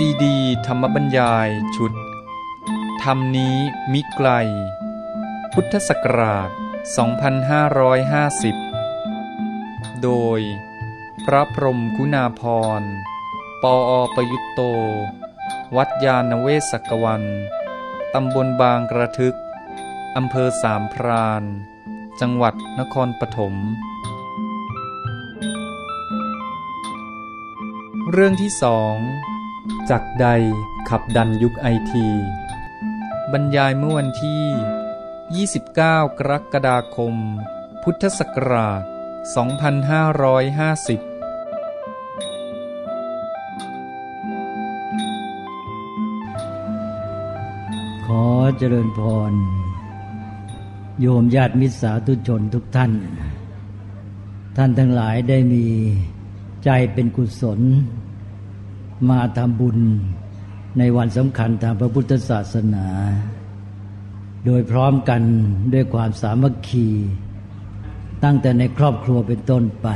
ซีดี ธรรมบรรยายชุด ธรรมนี้มิไกล พุทธศักราช 2550 โดย พระพรมกุณาพร ปออประยุตโต วัดยาณเวศกวัน ตำบลบางกระทึก อำเภอสามพราน จังหวัดนครปฐมเรื่องที่สอง จากใดขับดันยุคไอที บรรยายเมื่อวันที่ 29 กรกฎาคม พุทธศักราช 2550ขอเจริญพร โยมญาติมิตรสาธุชนทุกท่าน ท่านทั้งหลายได้มีใจเป็นกุศล มาทำบุญในวันสำคัญทางพระพุทธศาสนา โดยพร้อมกันด้วยความสามัคคี ตั้งแต่ในครอบครัวเป็นต้นไป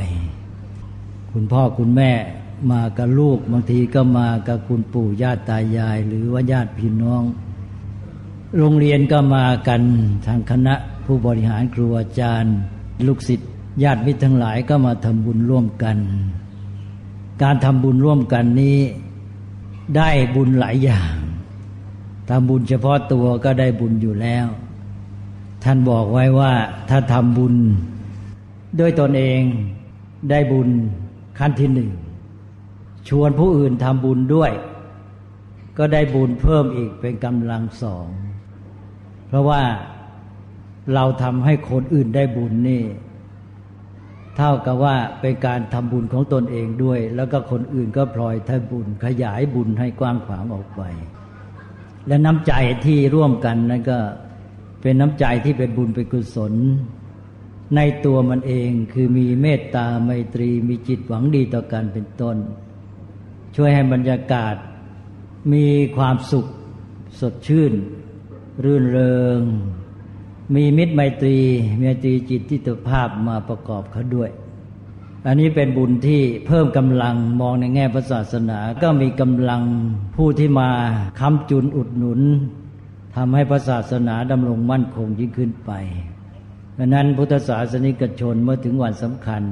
คุณพ่อคุณแม่มากับลูกบางทีก็มากับคุณปู่ญาติตายาย หรือว่าญาติพี่น้อง โรงเรียนก็มากันทางคณะผู้บริหารครูอาจารย์ ลูกศิษย์ญาติมิตรทั้งหลายก็มาทำบุญร่วมกัน การทำบุญร่วมกันนี้ได้บุญหลายอย่างทำบุญเฉพาะตัวก็ได้บุญอยู่แล้ว ท่านบอกไว้ว่าถ้าทำบุญด้วยตนเองได้บุญขั้นที่หนึ่ง ชวนผู้อื่นทำบุญด้วย ก็ได้บุญเพิ่มอีกเป็นกำลังสอง เพราะว่าเราทำให้คนอื่นได้บุญนี่ เท่ากับว่าเป็นการทำบุญของตนเองด้วย แล้วก็คนอื่นก็พลอยทำบุญขยายบุญให้กว้างขวางออกไป และน้ำใจที่ร่วมกันนั่นก็เป็นน้ำใจที่เป็นบุญเป็นกุศล ในตัวมันเองคือมีเมตตาไมตรีมีจิตหวังดีต่อกันเป็นต้น ช่วยให้บรรยากาศมีความสุขสดชื่น รื่นเริง มีมิตรไมตรีมีไมตรีจิตทิฏฐภาพมาประกอบเขาด้วย อันนี้เป็นบุญที่เพิ่มกำลังมองในแง่พระศาสนา ก็มีกำลังผู้ที่มาค้ำจุนอุดหนุนทำให้พระศาสนาดำรงมั่นคงยิ่งขึ้นไปดังนั้นพุทธศาสนิกชนเมื่อถึงวันสำคัญ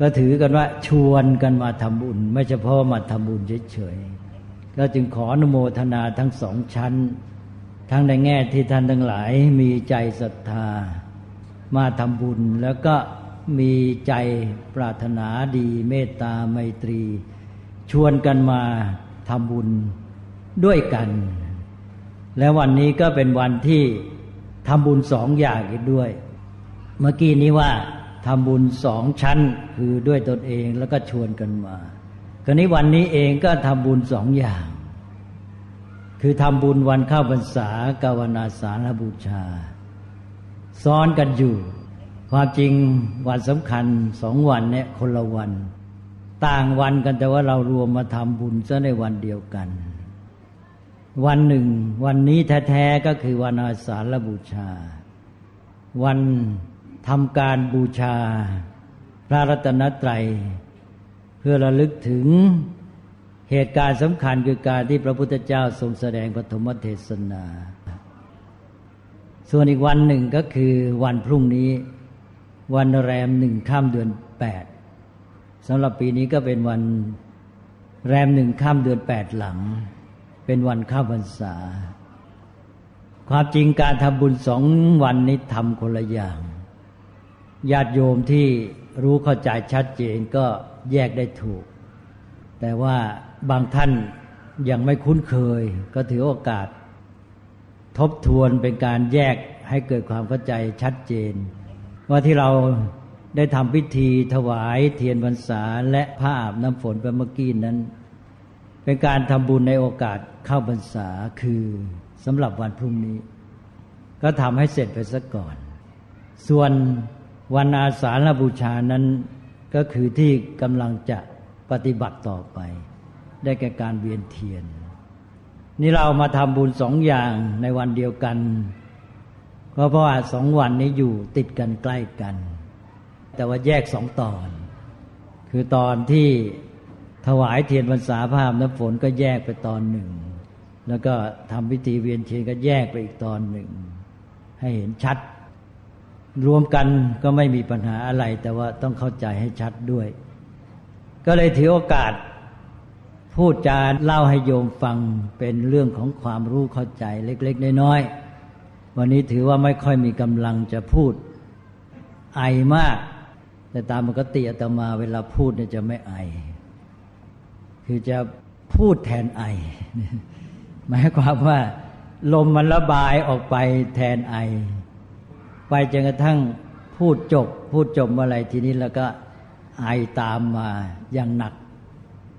ก็ถือกันว่าชวนกันมาทำบุญ ไม่เฉพาะมาทำบุญเฉยๆก็จึงขออนุโมทนาทั้งสองชั้น ทั้งในแง่ที่ท่านทั้งหลายมีใจศรัทธา มาทำบุญแล้วก็มีใจปรารถนาดีเมตตาไมตรี ชวนกันมาทำบุญด้วยกัน และวันนี้ก็เป็นวันที่ทำบุญสองอย่างอีกด้วย เมื่อกี้นี้ว่าทำบุญสองชั้นคือด้วยตนเองแล้วก็ชวนกันมา คราวนี้วันนี้เองก็ทำบุญสองอย่าง คือทำบุญวันเข้าพรรษากาวนาสารบูชา ซ้อนกันอยู่ ความจริงวันสำคัญสองวันเนี่ยคนละวัน ต่างวันกันแต่ว่าเรารวมมาทำบุญซะในวันเดียวกัน วันหนึ่ง วันนี้แท้ๆก็คือวันอาสาฬบูชา วันทำการบูชา พระรัตนตรัย เพื่อระลึกถึง เหตุการณ์สำคัญคือการที่พระพุทธเจ้าทรงแสดงปฐมเทศนา ส่วนอีกวันหนึ่งก็คือวันพรุ่งนี้ วันแรมหนึ่งข้ามเดือนแปดสำหรับปีนี้ก็เป็นวันแรมหนึ่งข้ามเดือนแปดหลัง เป็นวันข้าพรรษา ความจริงการทำบุญสองวันนี้ทำคนละอย่างญาติโยมที่รู้เข้าใจชัดเจนก็แยกได้ถูก แต่ว่า บางท่านยังไม่คุ้นเคย ก็ถือโอกาส ทบทวนเป็นการแยกให้เกิดความเข้าใจชัดเจน ว่าที่เราได้ทำพิธีถวายเทียนพรรษาและผ้าอาบน้ำฝนไปเมื่อกี้นั้น เป็นการทำบุญในโอกาสเข้าพรรษาคือสำหรับวันพรุ่งนี้ ก็ทำให้เสร็จไปซะก่อน ส่วนวันอาสาฬบูชานั้นก็คือที่กำลังจะปฏิบัติต่อไป ได้แก่การเวียนเทียน นี่เรามาทำบุญสองอย่างในวันเดียวกันก็เพราะว่าสองวันนี้อยู่ติดกันใกล้กัน แต่ว่าแยกสองตอน คือตอนที่ถวายเทียนพรรษาภาพน้ำฝนก็แยกไปตอนหนึ่ง แล้วก็ทำพิธีเวียนเทียนก็แยกไปอีกตอนหนึ่ง ให้เห็นชัด รวมกันก็ไม่มีปัญหาอะไร แต่ว่าต้องเข้าใจให้ชัดด้วย ก็เลยถือโอกาส พูดจาเล่าให้โยมฟังเป็นเรื่องของความรู้เข้าใจเล็ก ๆ น้อยๆวันนี้ถือว่าไม่ค่อยมีกำลังจะพูดไอมาก แต่ตามปกติอาตมาเวลาพูดเนี่ยจะไม่ไอ คือจะพูดแทนไอ หมายความว่าลมมันระบายออกไปแทนไอ ไปจนกระทั่งพูดจบ พูดจบเมื่อไรทีนี้แล้วก็ไอตามมาอย่างหนัก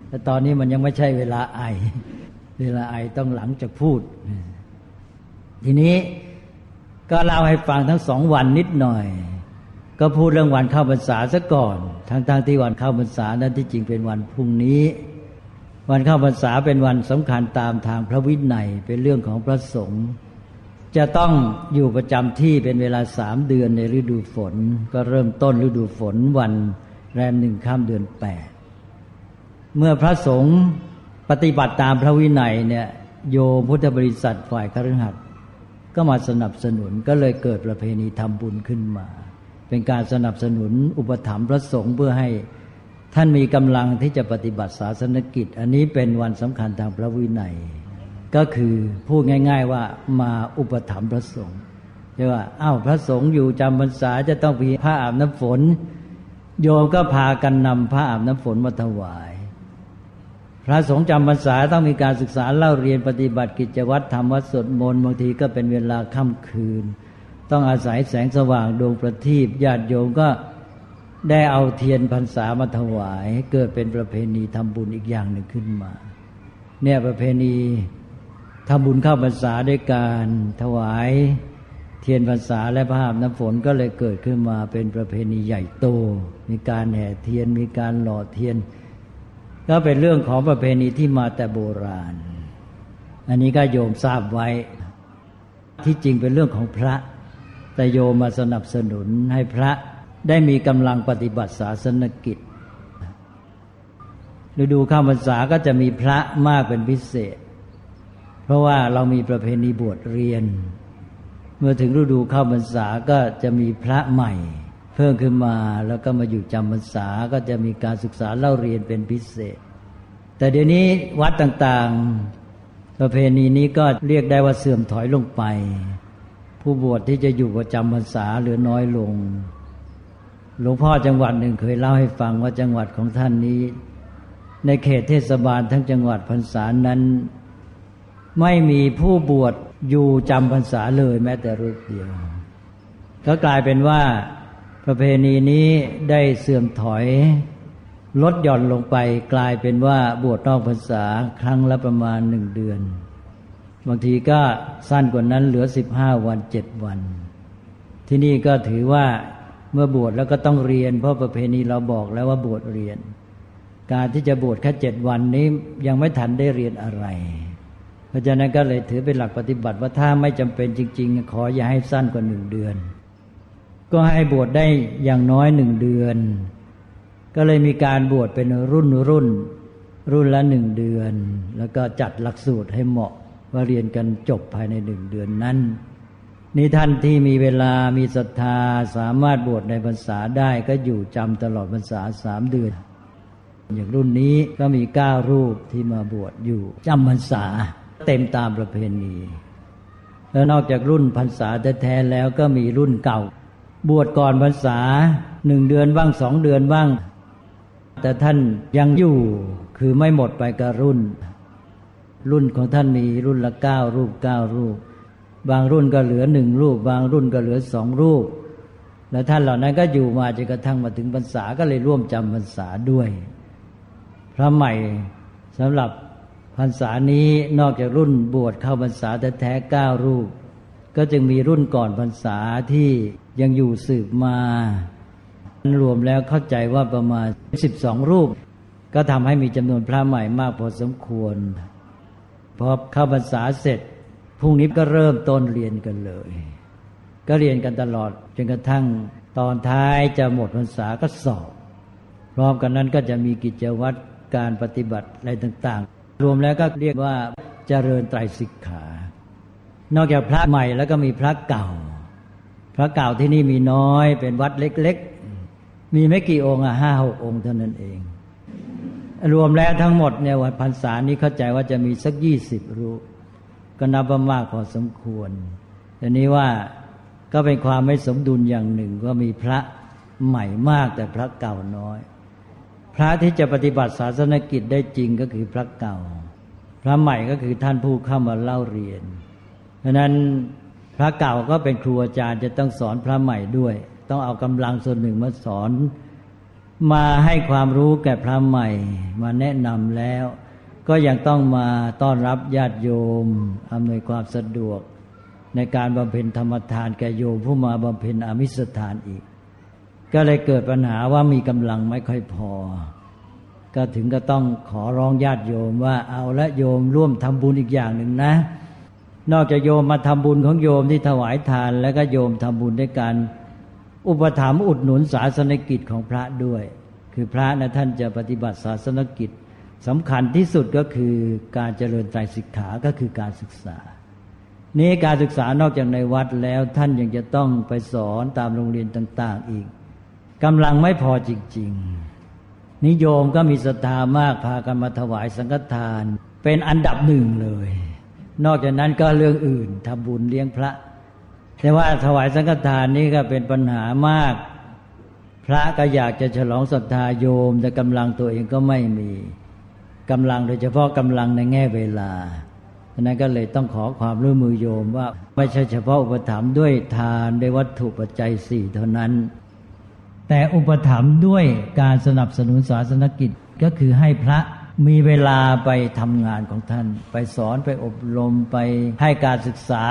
แต่ตอนนี้มันยังไม่ใช่เวลาไอ เวลาไอต้องหลังจากพูด ทีนี้ก็เล่าให้ฟังทั้งสองวันนิดหน่อย ก็พูดเรื่องวันเข้าพรรษาซะก่อนทั้งทางที่วันเข้าพรรษานั้นที่จริงเป็นวันพรุ่งนี้ วันเข้าพรรษาเป็นวันสำคัญตามทางพระวินัยเป็นเรื่องของพระสงฆ์จะต้องอยู่ประจำที่เป็นเวลาสามเดือนในฤดูฝน ก็เริ่มต้นฤดูฝนวันแรมหนึ่งข้ามเดือนแปด เมื่อพระสงฆ์ปฏิบัติตามพระวินัยเนี่ยโยพุทธบริษัทฝ่ายคฤหัสถ์ก็มาสนับสนุนก็เลยเกิดประเพณีทำบุญขึ้นมา เป็นการสนับสนุนอุปถัมภ์พระสงฆ์เพื่อให้ท่านมีกำลังที่จะปฏิบัติศาสนกิจ อันนี้เป็นวันสำคัญทางพระวินัย ก็คือพูดง่าย ๆว่ามาอุปถัมภ์พระสงฆ์ใช่ว่าอ้าวพระสงฆ์อยู่จำพรรษาจะต้องมีผ้าอาบน้ำฝน โยมก็พากันนำผ้าอาบน้ำฝนมาถวาย พระสงฆ์จำพรรษาต้องมีการศึกษาเล่าเรียนปฏิบัติกิจวัตรธรรมวัดสวดมนต์บางทีก็เป็นเวลาค่ำคืน ต้องอาศัยแสงสว่างดวงประทีปญาติโยมก็ได้เอาเทียนพรรษามาถวาย เกิดเป็นประเพณีทำบุญอีกอย่างหนึ่งขึ้นมา เนี่ยประเพณีทำบุญเข้าพรรษาด้วยการถวายเทียนพรรษาและภาพน้ำฝนก็เลยเกิดขึ้นมาเป็นประเพณีใหญ่โต มีการแห่เทียนมีการหล่อเทียน ก็เป็นเรื่องของประเพณีที่มาแต่โบราณ อันนี้ก็โยมทราบไว้ ที่จริงเป็นเรื่องของพระ แต่โยมมาสนับสนุนให้พระได้มีกำลังปฏิบัติศาสนกิจฤดูข้าพรรษาก็จะมีพระมากเป็นพิเศษ เพราะว่าเรามีประเพณีบวชเรียน เมื่อถึงฤดูเข้าพรรษาก็จะมีพระใหม่ พิ่มขึ้นมาแล้วก็มาอยู่จำพรรษาก็จะมีการศึกษาเล่าเรียนเป็นพิเศษ แต่เดี๋ยวนี้วัดต่างๆ ประเพณีนี้ก็เรียกได้ว่าเสื่อมถอยลงไป ผู้บวชที่จะอยู่ประจำพรรษาเหลือน้อยลง หลวงพ่อจังหวัดหนึ่งเคยเล่าให้ฟังว่าจังหวัดของท่านนี้ ในเขตเทศบาลทั้งจังหวัดพรรษานั้น ไม่มีผู้บวชอยู่จำพรรษาเลยแม้แต่รูปเดียว ก็กลายเป็นว่า ประเพณีนี้ได้เสื่อมถอยลดหย่อนลงไปกลายเป็นว่าบวชนอกภาษาครั้งละประมาณหนึ่งเดือน บางทีก็สั้นกว่านั้นเหลือสิบห้าวันเจ็ดวัน ที่นี่ก็ถือว่าเมื่อบวชแล้วก็ต้องเรียน เพราะประเพณีเราบอกแล้วว่าบวชเรียน การที่จะบวชแค่เจ็ดวันนี้ยังไม่ทันได้เรียนอะไร เพราะฉะนั้นก็เลยถือเป็นหลักปฏิบัติว่าถ้าไม่จำเป็นจริง ๆ ขออย่าให้สั้นกว่าหนึ่งเดือน ก็ให้บวชได้อย่างน้อยหนึ่งเดือน ก็เลยมีการบวชเป็นรุ่นรุ่น รุ่นละหนึ่งเดือน แล้วก็จัดหลักสูตรให้เหมาะว่าเรียนกันจบภายในหนึ่งเดือนนั้น นี่ท่านที่มีเวลามีศรัทธาสามารถบวชในพรรษาได้ก็อยู่จำตลอดพรรษาสามเดือน อย่างรุ่นนี้ก็มีเก้ารูปที่มาบวชอยู่จำพรรษาเต็มตามประเพณีแล้วนอกจากรุ่นพรรษาแท้ๆแล้วก็มีรุ่นเก่า บวชก่อนพรรษาหนึ่งเดือนบ้างสองเดือนบ้าง แต่ท่านยังอยู่คือไม่หมดไปกับรุ่น รุ่นของท่านมีรุ่นละเก้ารูปเก้ารูป บางรุ่นก็เหลือหนึ่งรูป บางรุ่นก็เหลือสองรูป แล้วท่านเหล่านั้นก็อยู่มาจนกระทั่งมาถึงพรรษาก็เลยร่วมจำพรรษาด้วย พระใหม่สำหรับพรรษานี้นอกจากรุ่นบวชเข้าพรรษาแต่แท้เก้ารูป ก็จึงมีรุ่นก่อนพรรษาที่ ยังอยู่สืบมารวมแล้วเข้าใจว่าประมาณสิบสองรูป ก็ทำให้มีจำนวนพระใหม่มากพอสมควร พอเข้าพรรษาเสร็จพรุ่งนี้ก็เริ่มต้นเรียนกันเลย ก็เรียนกันตลอดจนกระทั่งตอนท้ายจะหมดพรรษาก็สอบพร้อมกันนั้นก็จะมีกิจวัตรการปฏิบัติอะไรต่างๆ รวมแล้วก็เรียกว่าเจริญไตรสิกขา นอกจากพระใหม่แล้วก็มีพระเก่า ระเก่าที่นี่มีน้อยเป็นวัดเล็ก ๆ มีไม่กี่องค์อะห้าหกองค์เท่านั้นเอง รวมแล้วทั้งหมดเนี่ยวันพรรษานี้เข้าใจว่าจะมีสักยี่สิบรูปก็นับว่ามากพอสมควรแต่นี้ว่าก็เป็นความไม่สมดุลอย่างหนึ่งก็มีพระใหม่มากแต่พระเก่าน้อย พระที่จะปฏิบัติศาสนกิจได้จริงก็คือพระเก่า พระใหม่ก็คือท่านผู้เข้ามาเล่าเรียนดังนั้น พระเก่าก็เป็นครูอาจารย์จะต้องสอนพระใหม่ด้วย ต้องเอากำลังส่วนหนึ่งมาสอน มาให้ความรู้แก่พระใหม่ มาแนะนำแล้ว ก็ยังต้องมาต้อนรับญาติโยมอำนวยความสะดวก ในการบำเพ็ญธรรมทานแก่โยมผู้มาบำเพ็ญอมิสทานอีก ก็เลยเกิดปัญหาว่ามีกำลังไม่ค่อยพอ ก็ถึงก็ต้องขอร้องญาติโยมว่าเอาละโยมร่วมทำบุญอีกอย่างหนึ่งนะ นอกจากโยมมาทำบุญของโยมที่ถวายทาน แล้วก็โยมทำบุญด้วยการอุปถัมภ์อุดหนุนศาสนกิจของพระด้วย คือพระนะท่านจะปฏิบัติศาสนกิจสำคัญที่สุดก็คือการเจริญใจสิกขาก็คือการศึกษา นี้การศึกษานอกจากในวัดแล้วท่านยังจะต้องไปสอนตามโรงเรียนต่าง ๆ อีกกำลังไม่พอจริง ๆ นิยมก็มีศรัทธามากพากันมาถวายสังฆทาน เป็นอันดับหนึ่งเลย นอกจากนั้นก็เรื่องอื่นทำบุญเลี้ยงพระ แต่ว่าถวายสังฆทานนี้ก็เป็นปัญหามาก พระก็อยากจะฉลองศรัทธาโยม แต่กำลังตัวเองก็ไม่มีกำลังโดยเฉพาะกำลังในแง่เวลาดังนั้นก็เลยต้องขอความร่วมมือโยมว่าไม่ใช่เฉพาะอุปถัมภ์ด้วยทานด้วยวัตถุปัจจัยสี่เท่านั้น แต่อุปถัมภ์ด้วยการสนับสนุนศาสนกิจก็คือให้พระ มีเวลาไปทำงานของท่าน ไปสอนไปอบรมไปให้การศึกษา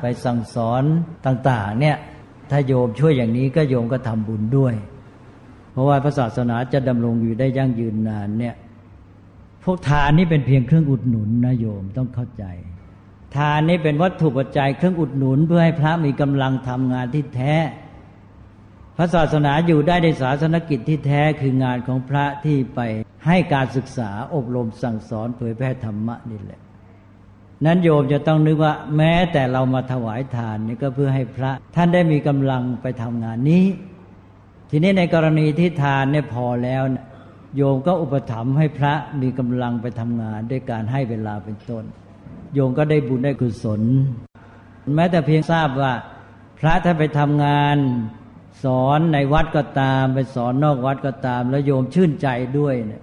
ไปสั่งสอนต่าง ๆ เนี่ยถ้าโยมช่วยอย่างนี้ก็โยมก็ทำบุญด้วย เพราะว่าพระศาสนาจะดำรงอยู่ได้ยั่งยืนนานเนี่ยพวกทานนี่เป็นเพียงเครื่องอุดหนุนนะโยมต้องเข้าใจ ทานนี่เป็นวัตถุปัจจัยเครื่องอุดหนุน เพื่อให้พระมีกำลังทำงานที่แท้ พระศาสนาอยู่ได้ในศาสนกิจที่แท้คืองานของพระที่ไป ให้การศึกษาอบรมสั่งสอนเผยแพร่ธรรมะนี่แหละ นั้นโยมจะต้องนึกว่า แม้แต่เรามาถวายทานนี่ก็เพื่อให้พระท่านได้มีกำลังไปทำงานนี้ ทีนี้ในกรณีที่ทานเนี่ยพอแล้วโยมก็อุปถัมภ์ให้พระมีกำลังไปทำงาน ด้วยการให้เวลาเป็นต้น โยมก็ได้บุญได้กุศล แม้แต่เพียงทราบว่า พระถ้าไปทำงาน สอนในวัดก็ตาม ไปสอนนอกวัดก็ตาม แล้วโยมชื่นใจด้วยเนี่ย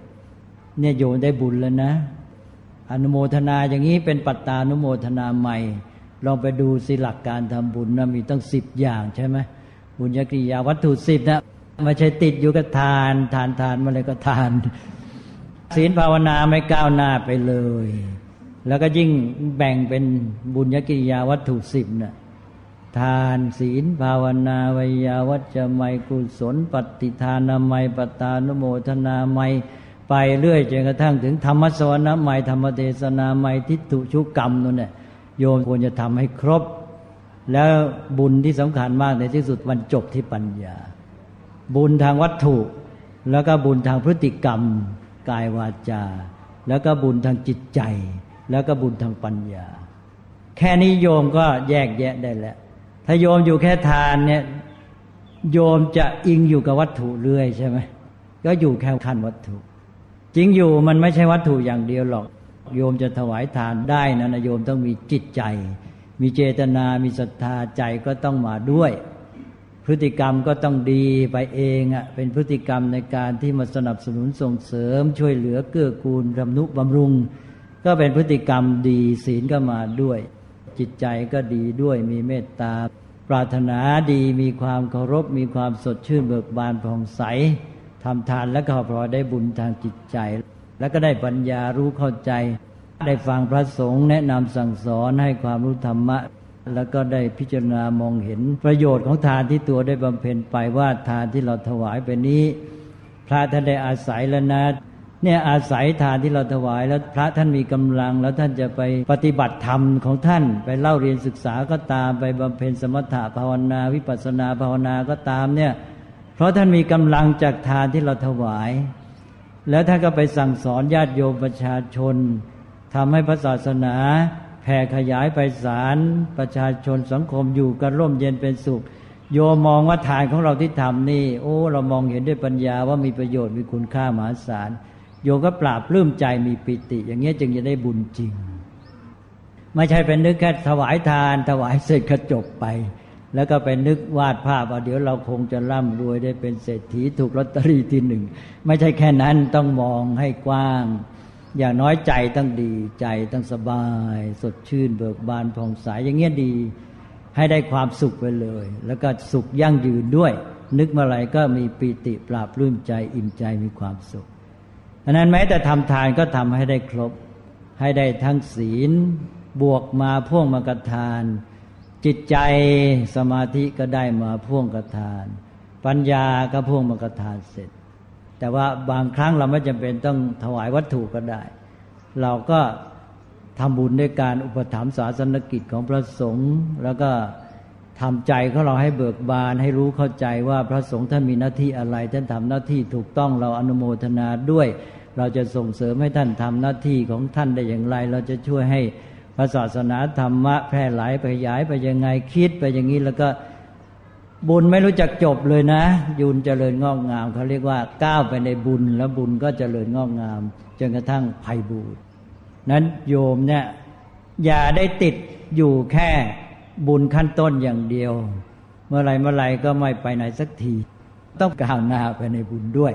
เนี่ยโยมได้บุญแล้วนะ อนุโมทนาอย่างนี้เป็นปัตตานุโมทนาใหม่ ลองไปดูสิหลักการทำบุญนะมีตั้งสิบอย่างใช่ไหมบุญญกิริยาวัตถุสิบนะไม่ใช่ติดอยู่กับทาน ทานทานมาเลยก็ทาน ศีลภาวนาไม่ก้าวหน้าไปเลย แล้วก็ยิ่งแบ่งเป็นบุญญกิริยาวัตถุสิบนะ่ะทานศีลภาวนาวยาวัจจะไมกุศลปฏิทานามัยปตานุโมทนาไม ไปเรื่อยจนกระทั่งถึงธรรมสวนะไม่ธรรมเทศนาไม่ทิฏฐุชุกรรมนั่นแหละโยมควรจะทำให้ครบ แล้วบุญที่สำคัญมากในที่สุดวันจบที่ปัญญา บุญทางวัตถุ แล้วก็บุญทางพฤติกรรม กายวาจา แล้วก็บุญทางจิตใจ แล้วก็บุญทางปัญญา แค่นี้โยมก็แยกแยะได้แล้ว ถ้าโยมอยู่แค่ทานเนี่ยโยมจะอิงอยู่กับวัตถุเรื่อยใช่ไหมก็อยู่แค่ขั้นวัตถุ จริงอยู่มันไม่ใช่วัตถุอย่างเดียวหรอก โยมจะถวายทานได้นะนะโยมต้องมีจิตใจ มีเจตนา มีศรัทธาใจก็ต้องมาด้วย พฤติกรรมก็ต้องดีไปเองอะ่ะเป็นพฤติกรรมในการที่มาสนับสนุนส่งเสริม ช่วยเหลือเกื้อกูลรำนุบำรุง ก็เป็นพฤติกรรมดีศีลก็มาด้วย จิตใจก็ดีด้วยมีเมตตา ปรารถนาดีมีความเคารพ มีความสดชื่นเบิกบานผ่องใส ทำทานแล้วก็พอได้บุญทางจิตใจ แล้วก็ได้ปัญญารู้เข้าใจ ได้ฟังพระสงฆ์แนะนำสั่งสอนให้ความรู้ธรรมะ แล้วก็ได้พิจารณามองเห็นประโยชน์ของทานที่ตัวได้บำเพ็ญไปว่าทานที่เราถวายไปนี้ พระท่านได้อาศัยแล้วนะเนี่ยอาศัยทานที่เราถวายแล้วพระท่านมีกำลัง แล้วท่านจะไปปฏิบัติธรรมของท่าน ไปเล่าเรียนศึกษาก็ตามไปบำเพ็ญสมถะภาวนา วิปัสนาภาวนาก็ตามเนี่ย เพราะท่านมีกำลังจากทานที่เราถวาย แล้วท่านก็ไปสั่งสอนญาติโยมประชาชนทำให้พระศาสนาแผ่ขยายไปสารประชาชนสังคมอยู่กันร่มเย็นเป็นสุข โยมมองว่าทานของเราที่ทำนี่ โอ้ เรามองเห็นด้วยปัญญาว่ามีประโยชน์มีคุณค่ามหาศาลโยมก็ปราบปลื้มใจมีปิติ อย่างเงี้ยจึงจะได้บุญจริง ไม่ใช่เป็นนึกแค่ถวายทาน ถวายเสร็จก็จบไป แล้วก็ไปนึกวาดภาพว่าเดี๋ยวเราคงจะร่ำรวยได้เป็นเศรษฐีถูกลอตเตอรี่ที่หนึ่ง ไม่ใช่แค่นั้นต้องมองให้กว้าง อย่างน้อยใจต้องดีใจต้องสบาย สดชื่นเบิกบานผ่องใสอย่างเงี้ยดี ให้ได้ความสุขไปเลย แล้วก็สุขยั่งยืนด้วย นึกเมื่อไรก็มีปีติปราบรื่มใจอิ่มใจมีความสุขอันนั้นแม้แต่ทำทานก็ทำให้ได้ครบ ให้ได้ทั้งศีลบวกมาพ่วงมากทาน จิตใจสมาธิก็ได้มาพ่วงกระทาน ปัญญาก็พ่วงมากระทานเสร็จ แต่ว่าบางครั้งเราไม่จำเป็นต้องถวายวัตถุก็ได้ เราก็ทำบุญด้วยการอุปถัมภ์ศาสนกิจของพระสงฆ์แล้วก็ทำใจของเราให้เบิกบาน ให้รู้เข้าใจว่าพระสงฆ์ท่านมีหน้าที่อะไรท่านทำหน้าที่ถูกต้องเราอนุโมทนาด้วย เราจะส่งเสริมให้ท่านทำหน้าที่ของท่านได้อย่างไร เราจะช่วยให้ พระศาสนาธรรมะแพร่หลายไปขยายไปยังไงคิดไปอย่างนี้แล้วก็บุญไม่รู้จักจบเลยนะ ยุนเจริญงอกงามเขาเรียกว่าก้าวไปในบุญแล้วบุญก็เจริญงอกงามจนกระทั่งภัยบูรนั้นโยมเนี่ยอย่าได้ติดอยู่แค่บุญขั้นต้นอย่างเดียว เมื่อไรเมื่อไรก็ไม่ไปไหนสักที ต้องก้าวหน้าไปในบุญด้วย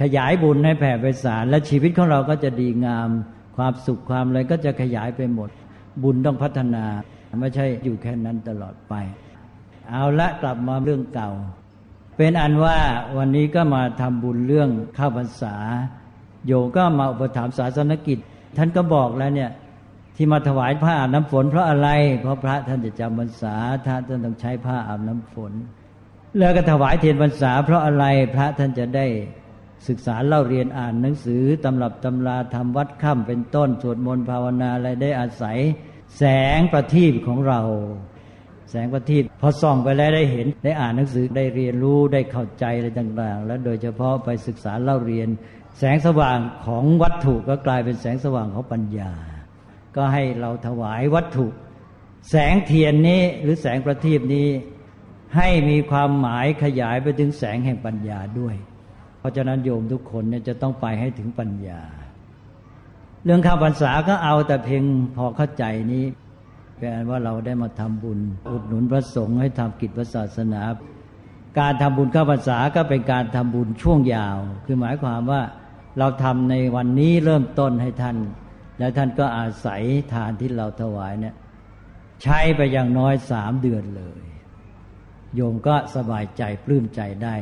ขยายบุญให้แผ่ไปสารและชีวิตของเราก็จะดีงาม ความสุขความอะไรก็จะขยายไปหมด บุญต้องพัฒนา ไม่ใช่อยู่แค่นั้นตลอดไป เอาละกลับมาเรื่องเก่า เป็นอันว่าวันนี้ก็มาทำบุญเรื่องข้าวพรรษา โยก็มาอุปถัมภ์ศาสนกิจ ท่านก็บอกแล้วเนี่ยที่มาถวายผ้าอาบน้ำฝนเพราะอะไร เพราะพระท่านจะจำพรรษาท่านต้องใช้ผ้าอาบน้ำฝน แล้วก็ถวายเทียนพรรษาเพราะอะไรพระท่านจะได้ ศึกษาเล่าเรียนอ่านหนังสือตำรับตำราทำวัดค่ำเป็นต้นสวดมนต์ภาวนาอะไรได้อาศัย แสงประทีปของเรา แสงประทีปพอส่องไปแล้วได้เห็นได้อ่านหนังสือได้เรียนรู้ได้เข้าใจอะไรต่าง ๆ แล้วโดยเฉพาะไปศึกษาเล่าเรียน แสงสว่างของวัตถุก็กลายเป็นแสงสว่างของปัญญา ก็ให้เราถวายวัตถุ แสงเทียนนี้หรือแสงประทีปนี้ให้มีความหมายขยายไปถึงแสงแห่งปัญญาด้วย เพราะฉะนั้นโยมทุกคนเนี่ยจะต้องไปให้ถึงปัญญา เรื่องข้าวพรรษาก็เอาแต่เพียงพอเข้าใจนี้แปลว่าเราได้มาทำบุญ อุดหนุนพระสงฆ์ให้ทำกิจศาสนา การทำบุญข้าวพรรษาก็เป็นการทำบุญช่วงยาว คือหมายความว่าเราทำในวันนี้เริ่มต้นให้ท่าน แล้วท่านก็อาศัยทานที่เราถวายเนี่ยใช้ไปอย่างน้อยสามเดือนเลย โยมก็สบายใจปลื้มใจได้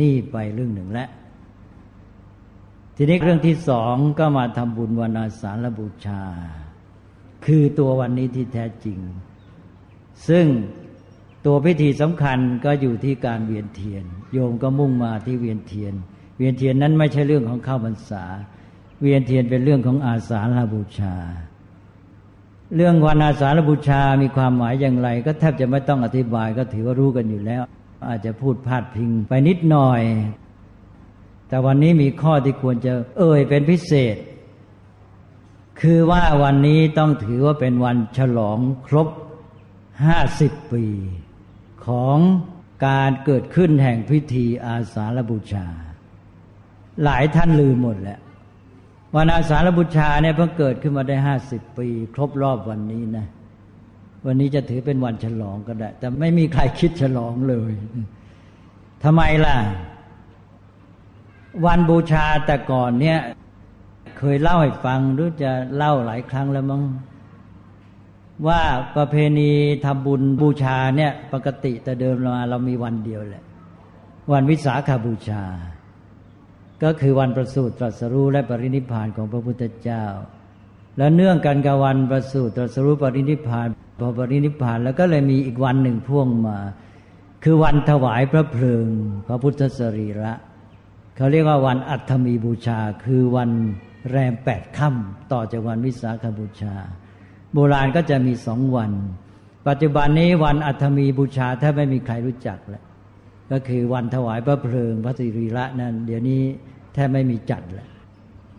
นี่ไปเรื่องหนึ่งแล้ว ทีนี้เรื่องที่สองก็มาทำบุญวันอาสาฬบูชา คือตัววันนี้ที่แท้จริง ซึ่งตัวพิธีสำคัญก็อยู่ที่การเวียนเทียน โยมก็มุ่งมาที่เวียนเทียน เวียนเทียนนั้นไม่ใช่เรื่องของข้าวพรรษา เวียนเทียนเป็นเรื่องของอาสาฬบูชา เรื่องวันอาสาฬบูชามีความหมายอย่างไร ก็แทบจะไม่ต้องอธิบายก็ถือว่ารู้กันอยู่แล้ว อาจจะพูดพาดพิงไปนิดหน่อย แต่วันนี้มีข้อที่ควรจะเอ่ยเป็นพิเศษ คือว่าวันนี้ต้องถือว่าเป็นวันฉลองครบห้าสิบปี ของการเกิดขึ้นแห่งพิธีอาสาฬบูชา หลายท่านลืมหมดแล้ววันอาสาฬบูชาเนี่ยเพิ่งเกิดขึ้นมาได้ห้าสิบปี ครบรอบวันนี้นะ วันนี้จะถือเป็นวันฉลองก็ได้ แต่ไม่มีใครคิดฉลองเลยทำไมล่ะ วันบูชาแต่ก่อนเนี่ย เคยเล่าให้ฟังหรือจะเล่าหลายครั้งแล้วมั้งว่าประเพณีทำบุญบูชาเนี่ย ปกติแต่เดิมมาเรามีวันเดียวแหละ วันวิสาขาบูชา ก็คือวันประสูติตรัสรู้และปรินิพานของพระพุทธเจ้า แล้วเนื่องกันกับวันประสูติตรัสรู้ปรินิพานพอปรินิพานแล้วก็เลยมีอีกวันหนึ่งพ่วงมา คือวันถวายพระเพลิง พระพุทธสรีระ เขาเรียกว่าวันอัฐมีบูชา คือวันแรมแปดค่ำต่อจากวันวิสาขบูชา โบราณก็จะมีสองวัน ปัจจุบันนี้วันอัฐมีบูชาแทบไม่มีใครรู้จักแล้วก็คือวันถวายพระเพลิงพระสิริระนั้นเดี๋ยวนี้แทบไม่มีจัดแล้ว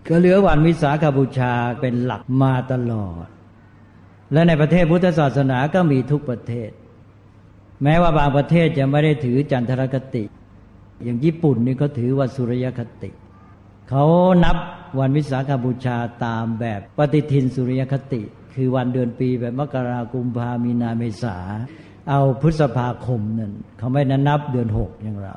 ก็เหลือวันวิสาขบูชาเป็นหลักมาตลอด และในประเทศพุทธศาสนาก็มีทุกประเทศ แม้ว่าบางประเทศจะไม่ได้ถือจันทรคติ อย่างญี่ปุ่นนี่ก็ถือว่าสุริยคติ เขานับวันวิสาขบูชาตามแบบปฏิทินสุริยคติ คือวันเดือนปีแบบมกราคมพามีนาเมษา เอาพฤษภาคมนั่นเขาไม่นันนับเดือนหกอย่างเรา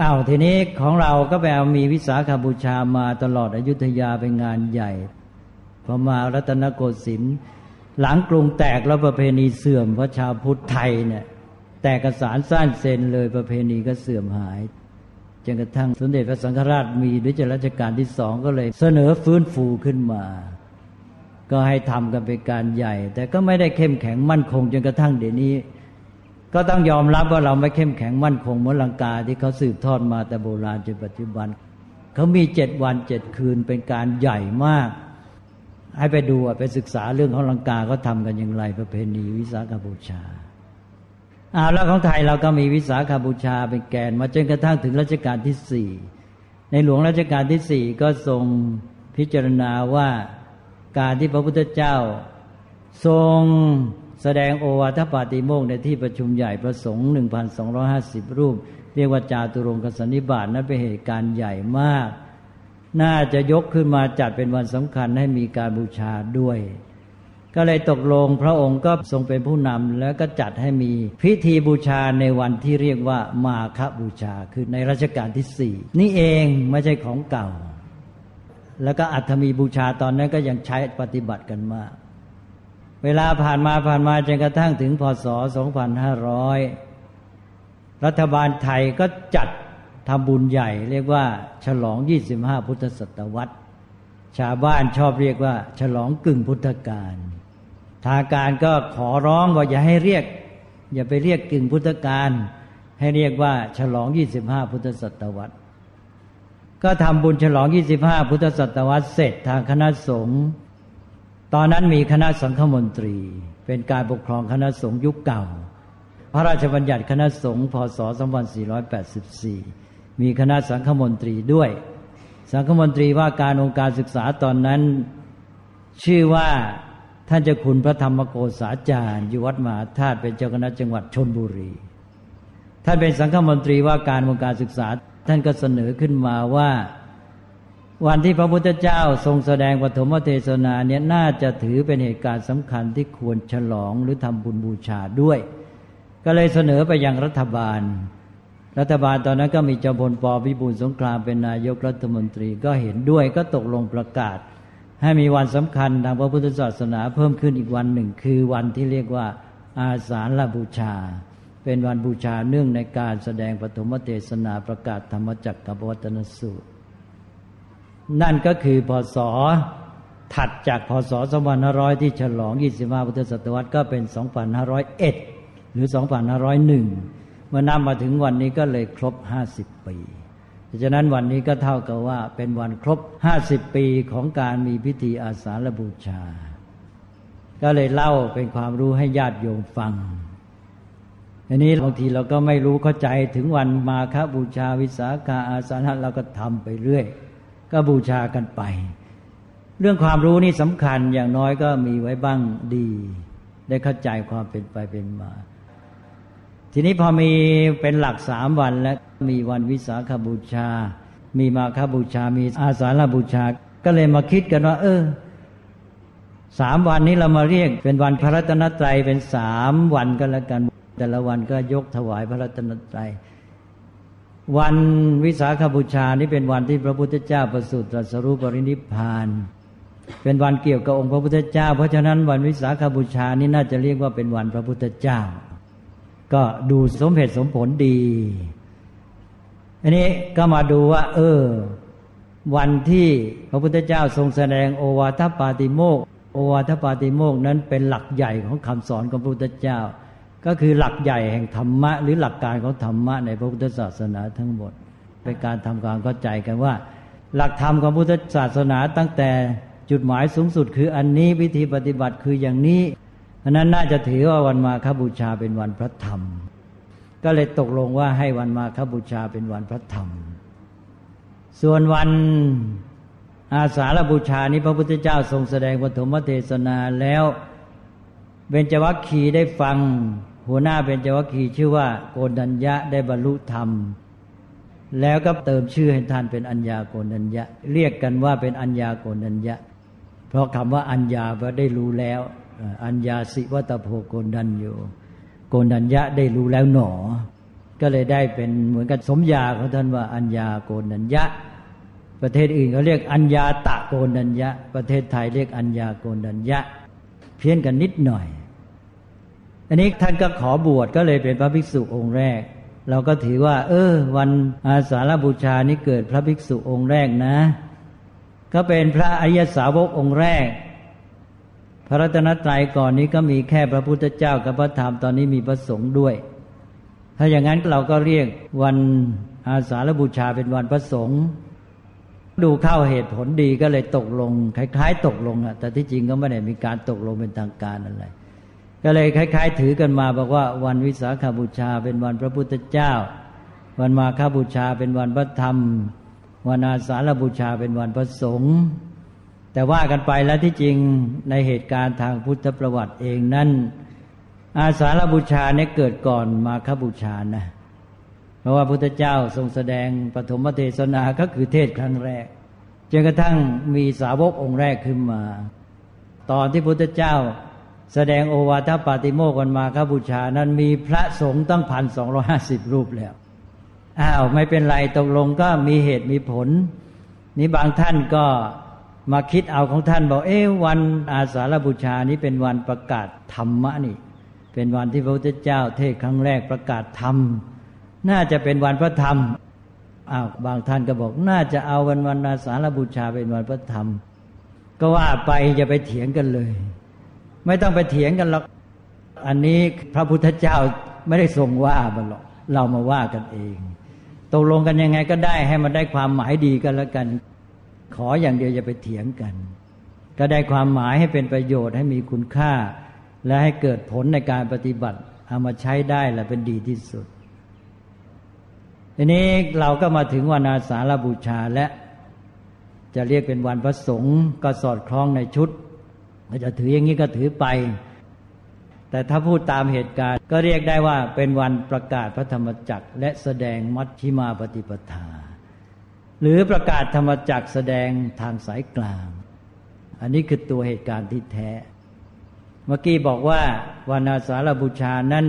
อ้าวทีนี้ของเราก็ไปเอามีวิสาขาบูชามาตลอดอยุธยาเป็นงานใหญ่พอมารัตนโกสินทร์หลังกรุงแตกแล้วประเพณีเสื่อมเพราะชาวพุทธไทยเนี่ย แตกกระสารสั้นเซนเลยประเพณีก็เสื่อมหายจนกระทั่งสมเด็จพระสังฆราชมีด้วยจรัชกาลที่สองก็เลย เสนอฟื้นฟูขึ้นมา ก็ให้ทำกันเป็นการใหญ่ แต่ก็ไม่ได้เข้มแข็งมั่นคงจนกระทั่งเดี๋ยวนี้ ก็ต้องยอมรับว่าเราไม่เข้มแข็งมั่นคงเหมือนลังกาที่เขาสืบทอดมาแต่โบราณจนปัจจุบัน เขามีเจ็ดวันเจ็ดคืนเป็นการใหญ่มาก ให้ไปดูไปศึกษาเรื่องของลังกาเขาทากันอย่างไรประเพณีวิสาขบูชา อาแล้วของไทยเราก็มีวิสาขบูชาเป็นแกน มาจนกระทั่งถึงรัชกาลที่สี่ในหลวงรัชกาลที่สี่ก็ทรงพิจารณาว่าการที่พระพุทธเจ้า ทรงแสดงโอวาทปาติโมกในที่ประชุมใหญ่ประสงค์1,250 รูป เรียกว่าจาตุรงกสันนิบาตนั้นเป็นเหตุการณ์ใหญ่มาก น่าจะยกขึ้นมาจัดเป็นวันสำคัญให้มีการบูชาด้วย ก็เลยตกลงพระองค์ก็ทรงเป็นผู้นำแล้วก็จัดให้มีพิธีบูชาในวันที่เรียกว่ามาคบูชาคือในรัชกาลที่สี่นี่เองไม่ใช่ของเก่า แล้วก็อัตมีบูชาตอนนั้นก็ยังใช้ปฏิบัติกันมาก เวลาผ่านมาผ่านมาจนกระทั่งถึงพศ 2500 รัฐบาลไทยก็จัดทำบุญใหญ่ เรียกว่า ฉลอง 25 พุทธศตวรรษชาวบ้านชอบเรียกว่า ฉลองกึ่งพุทธกาล ทางการก็ขอร้องว่าอย่าให้เรียก อย่าไปเรียกกึ่งพุทธกาลให้เรียกว่าฉลอง 25 พุทธศตวรรษ ก็ทำบุญฉลอง 25 พุทธศตวรรษเสร็จทางคณะสงฆ์ตอนนั้นมีคณะสังฆมนตรี เป็นการปกครองคณะสงฆ์ยุคเก่า พระราชบัญญัติคณะสงฆ์พศ 2484 มีคณะสังฆมนตรีด้วย สังฆมนตรีว่าการองค์การศึกษาตอนนั้น ชื่อว่า ท่านเจ้าคุณพระธรรมโกษาจารย์อยู่วัดมหาธาตุเป็นเจ้าคณะจังหวัดชนบุรี ท่านเป็นสังฆมนตรีว่าการองการศึกษา ท่านก็เสนอขึ้นมาว่า วันที่พระพุทธเจ้าทรงแสดงปฐมเทศนาเนี่ยน่าจะถือเป็นเหตุการณ์สำคัญที่ควรฉลองหรือทำบุญบูชาด้วย ก็เลยเสนอไปยังรัฐบาล รัฐบาลตอนนั้นก็มีจอมพลปพิบูลสงครามเป็นนายกรัฐมนตรีก็เห็นด้วยก็ตกลงประกาศ ให้มีวันสำคัญทางพระพุทธศาสนาเพิ่มขึ้นอีกวันหนึ่ง คือวันที่เรียกว่าอาสาฬบูชา เป็นวันบูชาเนื่องในการแสดงปฐมเทศนาประกาศธรรมจักรกับวัตนสูตร นั่นก็คือพศถัดจากพศ2500 ที่ฉลอง 25 พุทธศตวรรษก็เป็น 2501 หรือ 2501 เมื่อนำมาถึงวันนี้ก็เลยครบ 50 ปี ดังนั้นวันนี้ก็เท่ากับว่าเป็นวันครบ 50 ปีของการมีพิธีอาสาฬบูชา ก็เลยเล่าเป็นความรู้ให้ญาติโยมฟังอันนี้บางทีเราก็ไม่รู้เข้าใจถึงวันมาคบูชาวิสาขาอาสาฬเราก็ทำไปเรื่อย ก็บูชากันไป เรื่องความรู้นี่สำคัญอย่างน้อยก็มีไว้บ้างดี ได้เข้าใจความเป็นไปเป็นมา ทีนี้พอมีเป็นหลักสามวันแล้วมีวันวิสาขบูชา มีมาคบูชา มีอาสาฬบูชา ก็เลยมาคิดกันว่า เออสามวันนี้เรามาเรียกเป็นวันพระรัตนตรัยเป็นสามวันก็แล้วกัน แต่ละวันก็ยกถวายพระรัตนตรัยวันวิสาขบูชานี่เป็นวันที่พระพุทธเจ้าประสูติตรัสรู้ปรินิพพาน เป็นวันเกี่ยวกับองค์พระพุทธเจ้า เพราะฉะนั้นวันวิสาขบูชานี่น่าจะเรียกว่าเป็นวันพระพุทธเจ้า ก็ดูสมเหตุสมผลดี อันนี้ก็มาดูว่า เออ วันที่พระพุทธเจ้าทรงแสดงโอวาทปาติโมกโอวาทปาติโมกนั้นเป็นหลักใหญ่ของคำสอนของพระพุทธเจ้า ก็คือหลักใหญ่แห่งธรรมะ หรือหลักการของธรรมะในพระพุทธศาสนาทั้งหมด เป็นการทำความเข้าใจกันว่า หลักธรรมของพุทธศาสนาตั้งแต่จุดหมายสูงสุดคืออันนี้วิธีปฏิบัติคืออย่างนี้ อันนั้นน่าจะถือว่าวันมาคบูชาเป็นวันพระธรรม ก็เลยตกลงว่าให้วันมาคบูชาเป็นวันพระธรรม ส่วนวันอาสาฬบูชานี้พระพุทธเจ้าทรงแสดงปฐมเทศนาแล้วเบญจวัคคีได้ฟัง หัวหน้าเบญจวัคคีชื่อว่าโกนัญญะได้บรรลุธรรม แล้วก็เติมชื่อให้ท่านเป็นอัญญาโกนัญญะ เรียกกันว่าเป็นอัญญาโกนัญญะ เพราะคำว่าอัญญาแปลได้รู้แล้ว อัญญาสิวัตโพโกนัญโยโกนัญญะได้รู้แล้วหนอ ก็เลยได้เป็นเหมือนกับสมญาของท่านว่าอัญญาโกนัญญะ ประเทศอื่นเขาเรียกอัญญาตะโกนัญญะ ประเทศไทยเรียกอัญญาโกนัญญะ เพี้ยนกันนิดหน่อย อันนี้ท่านก็ขอบวชก็เลยเป็นพระภิกษุองค์แรก เราก็ถือว่า เออ วันอาสาฬบูชานี้เกิดพระภิกษุองค์แรกนะ ก็เป็นพระอริยสาวกองค์แรก พระรัตนตรัยก่อนนี้ก็มีแค่พระพุทธเจ้ากับพระธรรมตอนนี้มีพระสงฆ์ด้วย ถ้าอย่างนั้นเราก็เรียกวันอาสาฬบูชาเป็นวันพระสงฆ์ดูเข้าเหตุผลดีก็เลยตกลง คล้าย ๆ ตกลงอะแต่ที่จริงก็ไม่ได้มีการตกลงเป็นทางการอะไร ก็เลยคล้าย ๆ ถือกันมาบอกว่าวันวิสาขาบูชาเป็นวันพระพุทธเจ้า วันมาฆบูชาเป็นวันพระธรรม วันอาสาฬบูชาเป็นวันพระสงฆ์ แต่ว่ากันไปแล้วที่จริงในเหตุการณ์ทางพุทธประวัติเองนั้น อาสาฬบูชาเนี่ยเกิดก่อนมาฆบูชานะราะว่าพุทธเจ้าทรงแสดงปฐมเทศนาก็คือเทศครั้งแรกจนกระทั่งมีสาวกองค์แรกขึ้นมา ตอนที่พุทธเจ้าแสดงโอวาทปาติโมกวันมาคบูชานั้นมีพระสงฆ์ตั้งพันสองร้อยห้าสิบรูปแล้วอ้าวไม่เป็นไรตกลงก็มีเหตุมีผล นี้บางท่านก็ มาคิดเอาของท่านบอกเอ๊วันอาสาฬบูชานี้เป็นวันประกาศธรรมะนี่ เป็นวันที่พระพุทธเจ้าเทศครั้งแรกประกาศธรรม น่าจะเป็นวันพระธรรมอ้าวบางท่านก็บอกน่าจะเอาวันวันอาสาฬบูชาเป็นวันพระธรรม ก็ว่าไปจะไปเถียงกันเลย ไม่ต้องไปเถียงกันหรอกอันนี้พระพุทธเจ้าไม่ได้ทรงว่ามันหรอกเรามาว่ากันเองตกลงกันยังไงก็ได้ให้มันได้ความหมายดีกันแล้วกัน ขออย่างเดียวอย่าไปเถียงกัน ก็ได้ความหมายให้เป็นประโยชน์ให้มีคุณค่า และให้เกิดผลในการปฏิบัติเอามาใช้ได้และเป็นดีที่สุดทีนี้เราก็มาถึงวันอาสาฬบูชาและ จะเรียกเป็นวันพระสงฆ์ก็สอดคล้องในชุดจะถืออย่างนี้ก็ถือไป แต่ถ้าพูดตามเหตุการณ์ ก็เรียกได้ว่าเป็นวันประกาศพระธรรมจักร และแสดงมัชชิมาปฏิปทา หรือประกาศธรรมจักแสดงทางสายกลาง อันนี้คือตัวเหตุการณ์ที่แท้ เมื่อกี้บอกว่าวันอาสาฬบูชานั้น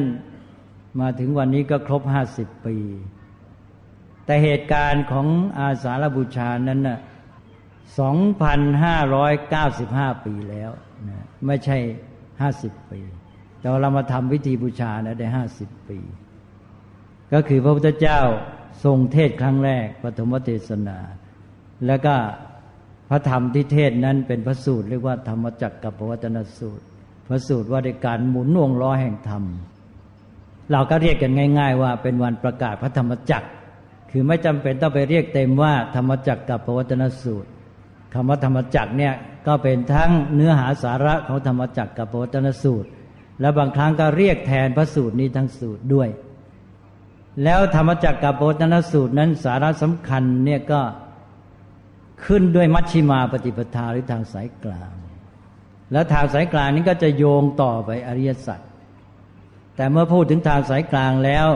มาถึงวันนี้ก็ครบห้าสิบปี แต่เหตุการณ์ของอาสาฬบูชานั้นน่ะสองพันห้าร้อยเก้าสิบห้าปีแล้วนะไม่ใช่ห้าสิบปี แต่เรามาทำวิธีบูชานะได้ห้าสิบปี ก็คือพระพุทธเจ้า ทรงเทศครั้งแรกปฐมเทศนา แล้วก็พระธรรมที่เทศนั้นเป็นพระสูตรเรียกว่าธรรมจักรกับปวัตนสูตร พระสูตรว่าในการหมุนวงล้อแห่งธรรม เราก็เรียกกันง่าย ๆ ว่าเป็นวันประกาศพระธรรมจักร คือไม่จำเป็นต้องไปเรียกเต็มว่าธรรมจักรกับปวัตนสูตรคำว่าธรรมจักรเนี่ยก็เป็นทั้งเนื้อหาสาระของธรรมจักรกับปวัตนสูตร และบางครั้งก็เรียกแทนพระสูตรนี้ทั้งสูตรด้วย แล้วธรรมจักรกับปวัตนสูตรนั้นสาระสำคัญเนี่ยก็ขึ้นด้วยมัชชิมาปฏิปทาหรือทางสายกลาง แล้วทางสายกลางนี้ก็จะโยงต่อไปอริยสัจแต่เมื่อพูดถึงทางสายกลางแล้ว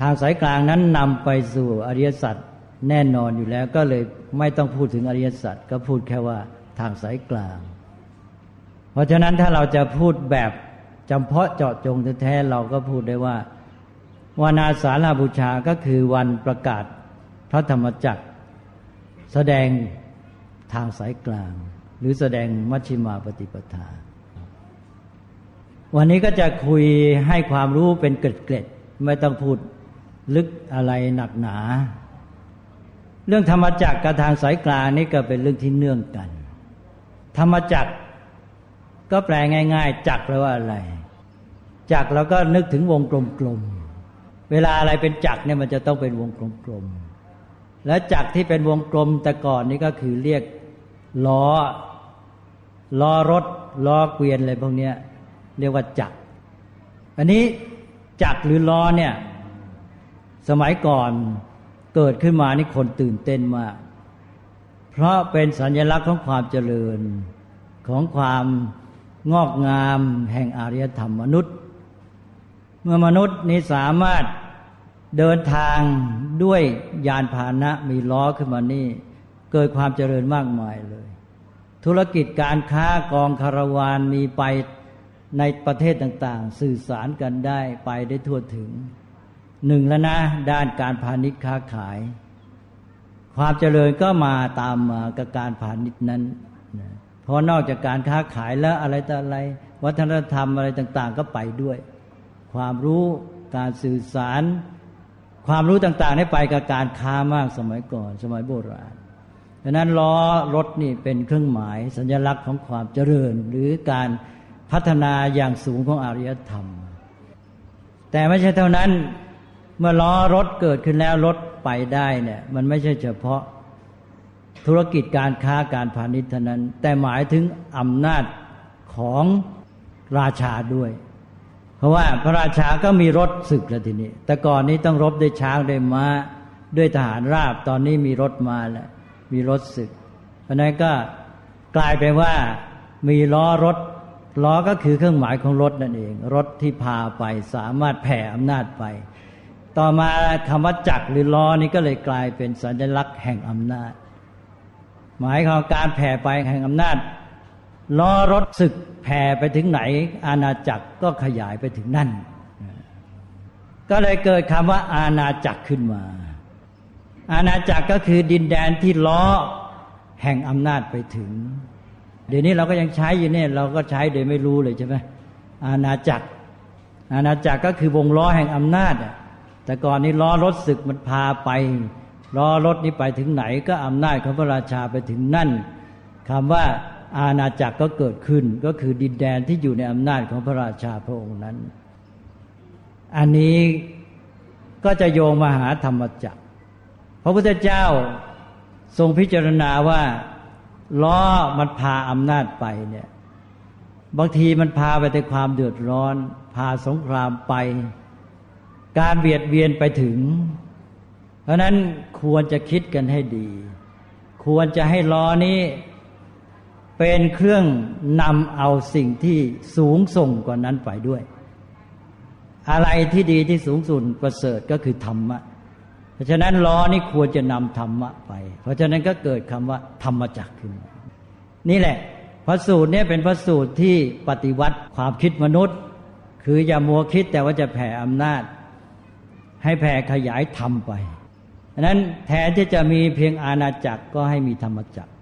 ทางสายกลางนั้นนำไปสู่อริยสัจแน่นอนอยู่แล้วก็เลยไม่ต้องพูดถึงอริยสัจก็พูดแค่ว่าทางสายกลาง เพราะฉะนั้นถ้าเราจะพูดแบบจำเพาะเจาะจงแท้ๆเราก็พูดได้ว่า วันอาสาฬบูชาก็คือวันประกาศพระธรรมจักร แสดงทางสายกลาง หรือแสดงมัชฌิมาปฏิปทา วันนี้ก็จะคุยให้ความรู้เป็นเกล็ดๆไม่ต้องพูดลึกอะไรหนักหนา เรื่องธรรมจักรกับทางสายกลางนี่ก็เป็นเรื่องที่เนื่องกัน ธรรมจักรก็แปลง่าย ๆ จักแปลว่าอะไร จักเราก็นึกถึงวงกลมๆ เวลาอะไรเป็นจักเนี่ยมันจะต้องเป็นวงกลมๆแล้วจักที่เป็นวงกลมแต่ก่อนนี่ก็คือเรียกล้อล้อรถล้อเกวียนอะไรพวกนี้เรียกว่าจักอันนี้จักหรือล้อเนี่ย สมัยก่อนเกิดขึ้นมานี่คนตื่นเต้นมาก เพราะเป็นสัญลักษณ์ของความเจริญของความงอกงามแห่งอารยธรรมมนุษย์ เมื่อมนุษย์นี้สามารถเดินทางด้วยยานพาหนะมีล้อขึ้นมานี่ เกิดความเจริญมากมายเลย ธุรกิจการค้ากองคาราวานมีไปในประเทศต่างๆ สื่อสารกันได้ไปได้ทั่วถึงหนึ่งแล้วนะด้านการพาณิชย์ค้าขาย ความเจริญก็มาตามมากับการพาณิชย์นั้นเพราะนอกจากการค้าขายแล้วอะไรต่ออะไร วัฒนธรรมอะไรต่าง ๆ ก็ไปด้วย ความรู้การสื่อสาร ความรู้ต่างๆได้ไปกับการค้ามากสมัยก่อน สมัยโบราณดังนั้นล้อรถนี่เป็นเครื่องหมาย สัญลักษณ์ของความเจริญ หรือการพัฒนาอย่างสูงของอารยธรรม แต่ไม่ใช่เท่านั้นเมื่อล้อรถเกิดขึ้นแล้วรถไปได้เนี่ยมันไม่ใช่เฉพาะธุรกิจการค้าการพาณิชย์เท่านั้น แต่หมายถึงอำนาจของราชาด้วย ราะว่าพระราชาก็มีรถศึกแล้วทีนี้ แต่ก่อนนี้ต้องรบด้วยช้างด้วยม้าด้วยทหารราบตอนนี้มีรถมาแล้วมีรถศึก เพราะนั้นก็กลายเป็นว่ามีล้อรถล้อก็คือเครื่องหมายของรถนั่นเอง รถที่พาไปสามารถแผ่อำนาจไป ต่อมาคำว่าจักรหรือล้อนี้ก็เลยกลายเป็นสัญลักษณ์แห่งอำนาจ หมายของการแผ่ไปแห่งอำนาจ ล้อรถศึกแผ่ไปถึงไหน อาณาจักรก็ขยายไปถึงนั่น ก็เลยเกิดคำว่า อาณาจักรขึ้นมา อาณาจักรก็คือดินแดนที่ล้อแห่งอำนาจไปถึง เดี๋ยวนี้เราก็ยังใช้อยู่เนี่ยเราก็ใช้โดยไม่รู้เลยใช่ไหมอาณาจักร อาณาจักรก็คือวงล้อแห่งอำนาจแต่ก่อนนี้ล้อรถศึกมันพาไปรอรถนี้ไปถึงไหน ก็อำนาจของพระราชาไปถึงนั่นคำว่า อาณาจักรก็เกิดขึ้นก็คือดินแดนที่อยู่ในอำนาจของพระราชาพระองค์นั้น อันนี้ก็จะโยงมาหาธรรมจักร พระพุทธเจ้าทรงพิจารณาว่าล้อมันพาอำนาจไปเนี่ยบางทีมันพาไปแต่ความเดือดร้อน พาสงครามไป การเบียดเบียนไปถึง เพราะนั้นควรจะคิดกันให้ดี ควรจะให้ล้อนี้ เป็นเครื่องนำเอาสิ่งที่สูงส่งกว่านั้นไปด้วย อะไรที่ดีที่สูงสุดประเสริฐก็คือธรรมะ เพราะฉะนั้นล้อนี้ควรจะนำธรรมะไป เพราะฉะนั้นก็เกิดคำว่า ธรรมจักขึ้น นี่แหละพระสูตรนี้เป็นพระสูตรที่ปฏิวัติความคิดมนุษย์ คืออย่ามัวคิดแต่ว่าจะแผ่อำนาจ ให้แผ่ขยายธรรมไปดังนั้นแทนที่จะมีเพียงอาณาจักรก็ให้มีธรรมจักร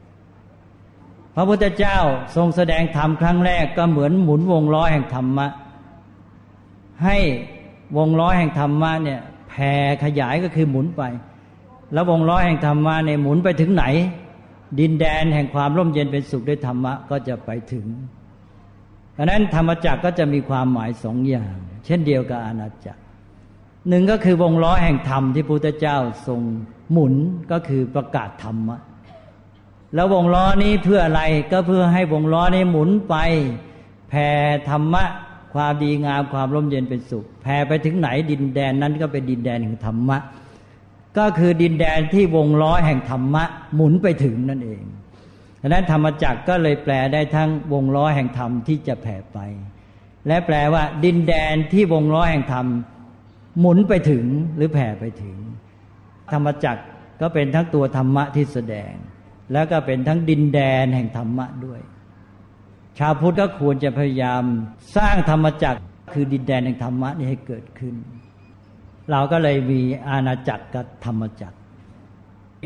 พระพุทธเจ้าทรงแสดงธรรมครั้งแรกก็เหมือนหมุนวงล้อแห่งธรรมะ ให้วงล้อแห่งธรรมะเนี่ยแผ่ขยายก็คือหมุนไป แล้ววงล้อแห่งธรรมะเนี่ยหมุนไปถึงไหน ดินแดนแห่งความร่มเย็นเป็นสุขด้วยธรรมะก็จะไปถึงดังนั้นธรรมจักรก็จะมีความหมายสองอย่าง เช่นเดียวกับอาณาจักรหนึ่งก็คือวงล้อแห่งธรรมที่พุทธเจ้าทรงหมุนก็คือประกาศธรรมะ แล้ววงล้อนี้เพื่ออะไรก็เพื่อให้วงล้อนี้หมุนไปแผ่ธรรมะความดีงามความร่มเย็นเป็นสุขแผ่ไปถึงไหนดินแดนนั้นก็เป็นดินแดนแห่งธรรมะ ก็คือดินแดนที่วงล้อแห่งธรรมะ หมุนไปถึงนั่นเองดังนั้นธรรมจักรก็เลยแปลได้ทั้งวงล้อแห่งธรรมที่จะแผ่ไป และแปลว่าดินแดนที่วงล้อแห่งธรรมหมุนไปถึงหรือแผ่ไปถึง ธรรมจักรก็เป็นทั้งตัวธรรมะที่แสดง แล้วก็เป็นทั้งดินแดนแห่งธรรมะด้วย ชาวพุทธก็ควรจะพยายามสร้างธรรมจักรคือดินแดนแห่งธรรมะนี้ให้เกิดขึ้น เราก็เลยมีอาณาจักรกับธรรมจักร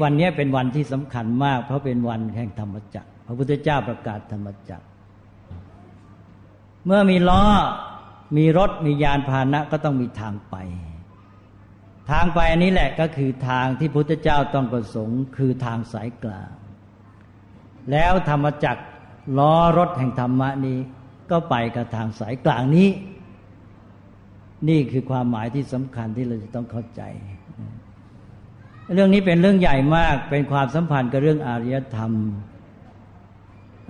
วันนี้เป็นวันที่สำคัญมาก เพราะเป็นวันแห่งธรรมจักร พระพุทธเจ้าประกาศธรรมจักร เมื่อมีล้อมีรถมียานพาหนะก็ต้องมีทางไป ทางไปอันนี้แหละก็คือทางที่พุทธเจ้าต้องประสงค์ คือทางสายกลาง แล้วธรรมจักรล้อรถแห่งธรรมะนี้ ก็ไปกับทางสายกลางนี้ นี่คือความหมายที่สำคัญที่เราจะต้องเข้าใจ เรื่องนี้เป็นเรื่องใหญ่มากเป็นความสัมพันธ์กับเรื่องอารยธรรม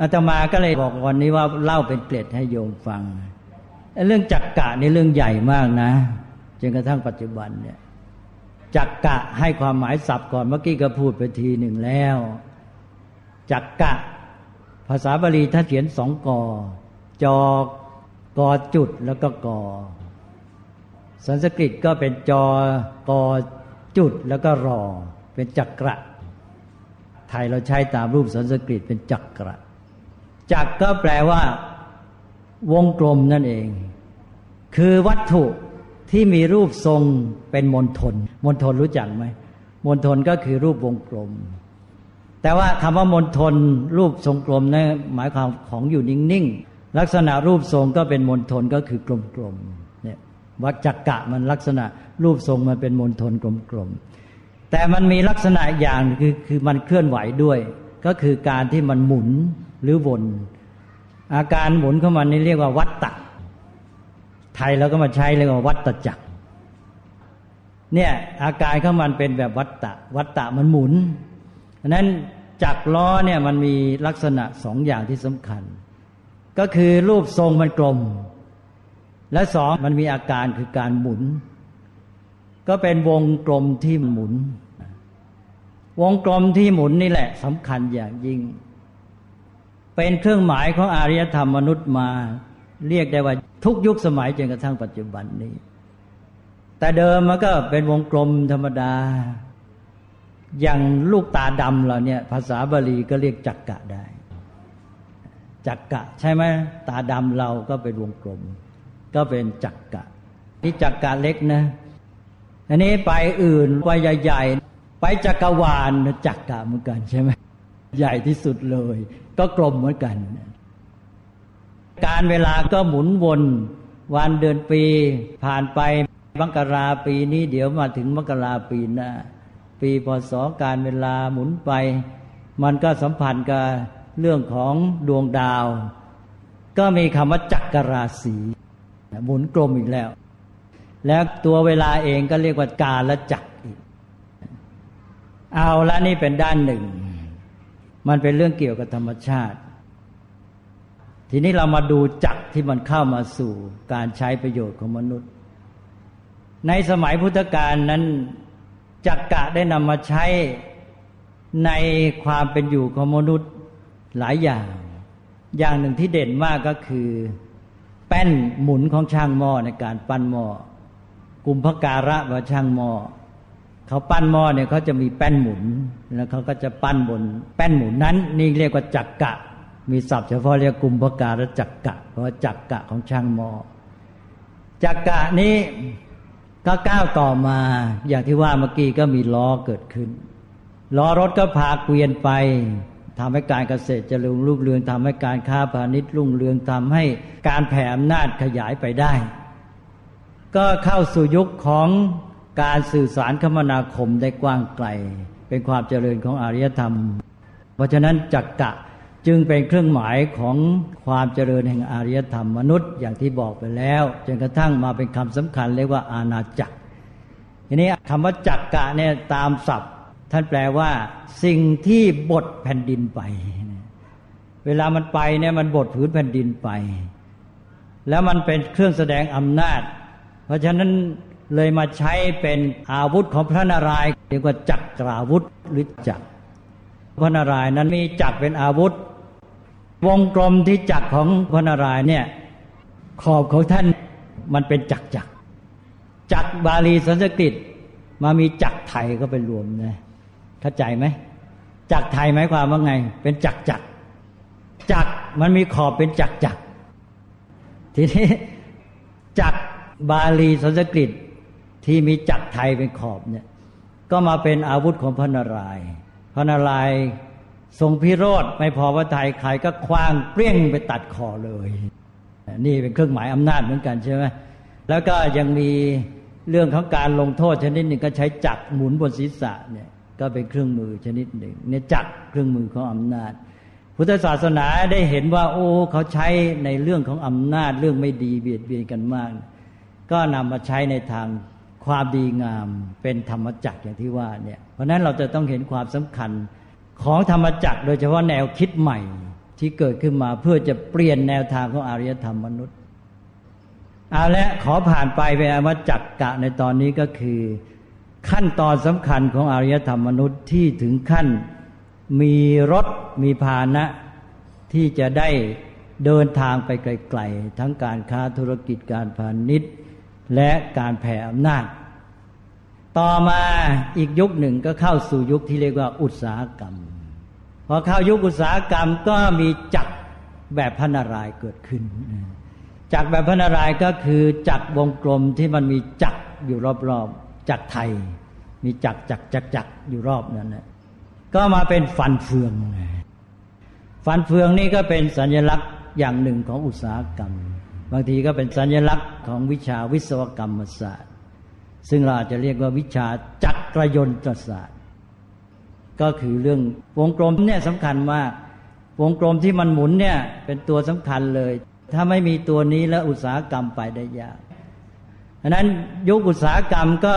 อาตมาก็เลยบอกวันนี้ว่าเล่าเป็นเกล็ดให้โยมฟัง เรื่องจักกะนี่เรื่องใหญ่มากนะจนกระทั่งปัจจุบันเนี่ยจักกะให้ความหมายศัพท์ก่อนเมื่อกี้ก็พูดไปทีหนึ่งแล้ว จักกะ ภาษาบาลีถ้าเขียนสองกอ จอกกอจุดแล้วก็กอ สันสกฤตก็เป็นจอกอจุดแล้วก็รอ เป็นจักระ ไทยเราใช้ตามรูปสันสกฤตเป็นจักระ จักก็แปลว่า วงกลมนั่นเอง คือวัตถุที่มีรูปทรงเป็นมณฑลมณฑลรู้จักไหมมณฑลก็คือรูปวงกลม แต่ว่าคำว่ามณฑลรูปทรงกลมนะหมายความของอยู่นิ่งๆลักษณะรูปทรงก็เป็นมณฑลก็คือกลมๆเนี่ยวัจักกะมันลักษณะรูปทรงมันเป็นมณฑลกลมๆแต่มันมีลักษณะอย่างคือคือมันเคลื่อนไหวด้วย ก็คือการที่มันหมุนหรือวนอาการหมุนของมันนี่เรียกว่าวัตตะไทยเราก็มาใช้เรียกว่าวัตจักรเนี่ยอาการของมันเป็นแบบวัตตะ วัตตะมันหมุนนั้น จักรล้อเนี่ยมันมีลักษณะสองอย่างที่สำคัญ ก็คือรูปทรงมันกลม และสองมันมีอาการคือการหมุน ก็เป็นวงกลมที่หมุน วงกลมที่หมุนนี่แหละสำคัญอย่างยิ่ง เป็นเครื่องหมายของอารยธรรมมนุษย์มา เรียกได้ว่าทุกยุคสมัยจนกระทั่งปัจจุบันนี้ แต่เดิมมันก็เป็นวงกลมธรรมดา อย่างลูกตาดำเราเนี่ย ภาษาบาลีก็เรียกจักกะได้ จักกะ ใช่ไหมตาดำเราก็เป็นวงกลม ก็เป็นจักกะนี่จักกะเล็กนะอันนี้ไปอื่นไปใหญ่ๆไปจักรวาลจักกะเหมือนกันใช่ไหมใหญ่ที่สุดเลย ก็กลมเหมือนกัน การเวลาก็หมุนวน วันเดือนปีผ่านไปมกราปีนี้เดี๋ยวมาถึงมกราปีหน้า ปีพศการเวลาหมุนไป มันก็สัมพันธ์กับเรื่องของดวงดาว ก็มีคำว่าจักรราศีหมุนกลมอีกแล้ว แล้วตัวเวลาเองก็เรียกว่ากาลจักรอีก เอาละนี่เป็นด้านหนึ่ง มันเป็นเรื่องเกี่ยวกับธรรมชาติ ทีนี้เรามาดูจักรที่มันเข้ามาสู่การใช้ประโยชน์ของมนุษย์ ในสมัยพุทธกาลนั้น จักกะได้นำมาใช้ในความเป็นอยู่ของมนุษย์หลายอย่าง อย่างหนึ่งที่เด่นมากก็คือ แป้นหมุนของช่างหม้อในการปั้นหม้อกุมภการะว่าช่างหม้อเขาปั้นหม้อเนี่ยเขาจะมีแป้นหมุนแล้วเขาก็จะปั้นบน แป้นหมุนนั้น นี่เรียกว่าจักกะ มีศัพท์เฉพาะเรียกกุมภการะจักกะ เพราะจักกะของช่างหม้อจักกะนี้ ก็ก้าวต่อมา อย่างที่ว่าเมื่อกี้ก็มีล้อเกิดขึ้นล้อรถก็พาเกวียนไปทำให้การเกษตรเจริญรุ่งเรืองทำให้การค้าพาณิชย์รุ่งเรืองทำให้การแผ่อำนาจขยายไปได้ ก็เข้าสู่ยุคของการสื่อสารคมนาคมได้กว้างไกล เป็นความเจริญของอารยธรรม เพราะฉะนั้นจักกะ จึงเป็นเครื่องหมายของความเจริญแห่งอารยธรรมมนุษย์อย่างที่บอกไปแล้วจนกระทั่งมาเป็นคำสำคัญเรียกว่าอาณาจักร ทีนี้คำว่าจักกะเนี่ยตามศัพท์ ท่านแปลว่า สิ่งที่บดแผ่นดินไป เวลามันไปเนี่ยมันบดผืนแผ่นดินไป แล้วมันเป็นเครื่องแสดงอำนาจ เพราะฉะนั้นเลยมาใช้เป็นอาวุธของพระนารายณ์เรียกว่าจักราวุธหรือจักรพระนารายณ์นั้นมีจักรเป็นอาวุธ วงกลมที่จักรของพระนารายณ์เนี่ย ขอบของท่านมันเป็นจักรจักรจักรบาลีสันสกฤต มามีจักรไทยก็เป็นรวมนะเข้าใจไหมจักรไทยหมายความว่าไง เป็นจักรจักรจักรมันมีขอบเป็นจักรจักรทีนี้จักรบาลีสันสกฤตที่มีจักรไทยเป็นขอบเนี่ย ก็มาเป็นอาวุธของพระนารายณ์พระนารายณ์ ทรงพิโรธไม่พอว่าไทยใครก็คว้างเปรี้ยงไปตัดคอเลย นี่เป็นเครื่องหมายอำนาจเหมือนกันใช่ไหมแล้วก็ยังมีเรื่องของการลงโทษชนิดหนึ่งก็ใช้จักหมุนบนศีรษะเนี่ยก็เป็นเครื่องมือชนิดหนึ่งเนี่ยจักเครื่องมือของอำนาจ พุทธศาสนาได้เห็นว่า โอ้เขาใช้ในเรื่องของอำนาจเรื่องไม่ดีเบียดเบียนกันมาก ก็นำมาใช้ในทางความดีงามเป็นธรรมจักรอย่างที่ว่าเนี่ยเพราะนั้นเราจะต้องเห็นความสำคัญ ของธรรมจักรโดยเฉพาะแนวคิดใหม่ ที่เกิดขึ้นมาเพื่อจะเปลี่ยนแนวทางของอารยธรรมมนุษย์เอาละขอผ่านไปเป็นอมจักกะในตอนนี้ก็คือ ขั้นตอนสำคัญของอารยธรรมมนุษย์ที่ถึงขั้นมีรถมีพาหนะที่จะได้เดินทางไปไกลๆ ทั้งการค้าธุรกิจการพาณิชย์ และการแผ่อำนาจ ต่อมาอีกยุคหนึ่งก็เข้าสู่ยุคที่เรียกว่าอุตสาหกรรม พอเข้ายุคอุตสาหกรรมก็มีจักรแบบพระนารายเกิดขึ้น จักรแบบพระนารายก็คือจักรวงกลมที่มันมีจักรอยู่รอบๆจักรไทย มีจักรจักรจักรจักรอยู่รอบนั้นนะก็มาเป็นฟันเฟือง ฟันเฟืองนี่ก็เป็นสัญลักษณ์อย่างหนึ่งของอุตสาหกรรม บางทีก็เป็นสัญลักษณ์ของวิชาวิศวกรรมศาสตร์ ซึ่งเราอาจจะเรียกว่าวิชาจักรยนตศาสตร์ ก็คือเรื่องวงกลมเนี่ยสำคัญมาก วงกลมที่มันหมุนเนี่ยเป็นตัวสำคัญเลย ถ้าไม่มีตัวนี้แล้วอุตสาหกรรมไปได้ยากดังนั้นยุคอุตสาหกรรมก็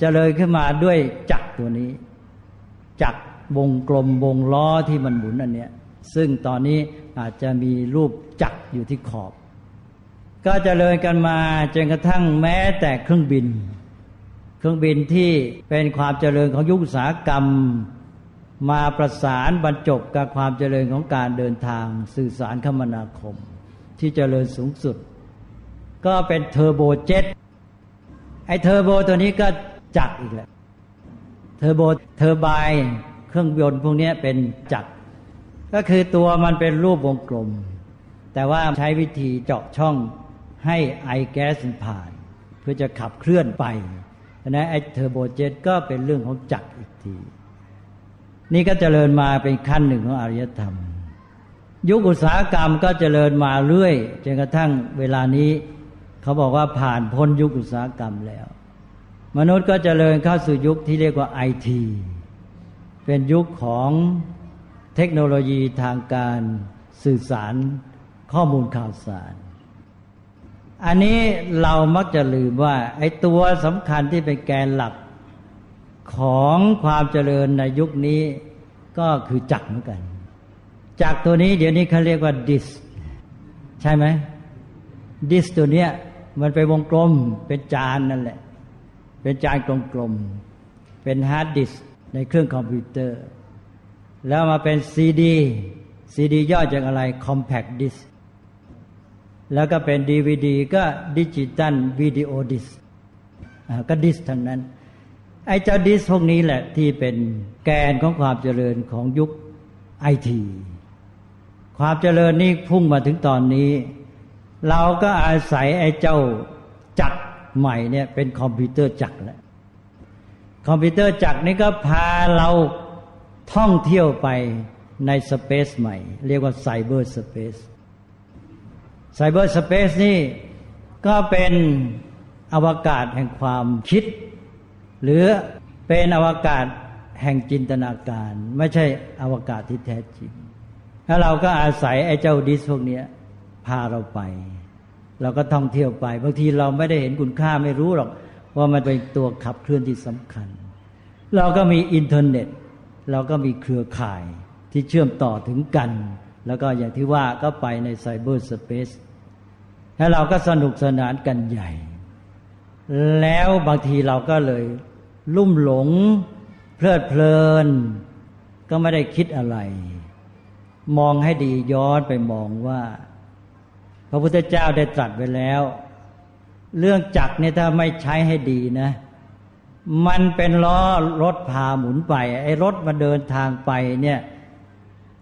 จะเลยขึ้นมาด้วยจักรตัวนี้จักรวงกลมวงล้อที่มันหมุนอันเนี้ยซึ่งตอนนี้อาจจะมีรูปจักรอยู่ที่ขอบ ก็จเจริญกันมาจนกระทั่งแม้แต่เครื่องบิน เครื่องบินที่เป็นความเจริญของยุคอุตสาหกรรม มาประสานบรรจบกับความเจริญของการเดินทางสื่อสารคมนาคม ที่เจริญสูงสุด ก็เป็น turbojet ไอเทอร์โบตัวนี้ก็จักรอีกแหละ turbo turbine เครื่องยนต์พวกนี้เป็นจักร ก็คือตัวมันเป็นรูปวงกลม แต่ว่าใช้วิธีเจาะช่องให้ไอแก๊สผ่าน เพื่อจะขับเคลื่อนไปนะไอเทอร์โบเจ็ตก็เป็นเรื่องของจักรอีกที นี่ก็เจริญมาเป็นขั้นหนึ่งของอารยธรรม ยุคอุตสาหกรรมก็เจริญมาเรื่อยจนกระทั่งเวลานี้เขาบอกว่าผ่านพ้นยุคอุตสาหกรรมแล้ว มนุษย์ก็เจริญเข้าสู่ยุคที่เรียกว่าไอทีเป็นยุคของเทคโนโลยีทางการสื่อสารข้อมูลข่าวสาร อันนี้เรามักจะลืมว่าไอ้ตัวสำคัญที่เป็นแกนหลัก ของความเจริญในยุคนี้ก็คือจักรเหมือนกัน จักรตัวนี้เดี๋ยวนี้เขาเรียกว่าดิส ใช่ไหมดิสตัวเนี้ยมันเป็นวงกลมเป็นจานนั่นแหละ เป็นจานกลมๆเป็น hard disk ในเครื่องคอมพิวเตอร์ แล้วมาเป็น CD CD ย่อจากอะไร Compact Disc แล้วก็เป็นดีวดีก็ digital video disc ก็ disc ทั้งนั้น ไอ้เจ้า disc พวกนี้แหละที่เป็นแกนของความเจริญของยุคไอทีความเจริญนี้พุ่งมาถึงตอนนี้ เราก็อาศัยไอ้เจ้าจักรใหม่เนี่ยเป็นคอมพิวเตอร์จักรแล้วคอมพิวเตอร์จักรนี้ก็พาเราท่องเที่ยวไปใน space ใหม่ เรียกว่า cyberspace cyberspace นี่ก็เป็นอวกาศแห่งความคิด หรือเป็นอวกาศแห่งจินตนาการ ไม่ใช่อวกาศที่แท้จริงแล้วเราก็อาศัยไอ้เจ้า disc พวกนี้พาเราไป เราก็ท่องเที่ยวไป บางทีเราไม่ได้เห็นคุณค่าไม่รู้หรอก ว่ามันเป็นตัวขับเคลื่อนที่สำคัญ เราก็มีอินเทอร์เน็ต เราก็มีเครือข่ายที่เชื่อมต่อถึงกัน แล้วก็อย่างที่ว่าก็ไปใน cyberspace แล้วเราก็สนุกสนานกันใหญ่ แล้วบางทีเราก็เลย ลุ่มหลง เพลิดเพลิน ก็ไม่ได้คิดอะไร มองให้ดีย้อนไปมองว่า พระพุทธเจ้าได้ตรัสไว้แล้ว เรื่องจักรเนี่ยถ้าไม่ใช้ให้ดีนะ มันเป็นล้อรถพาหมุนไป ไอ้รถมาเดินทางไปเนี่ย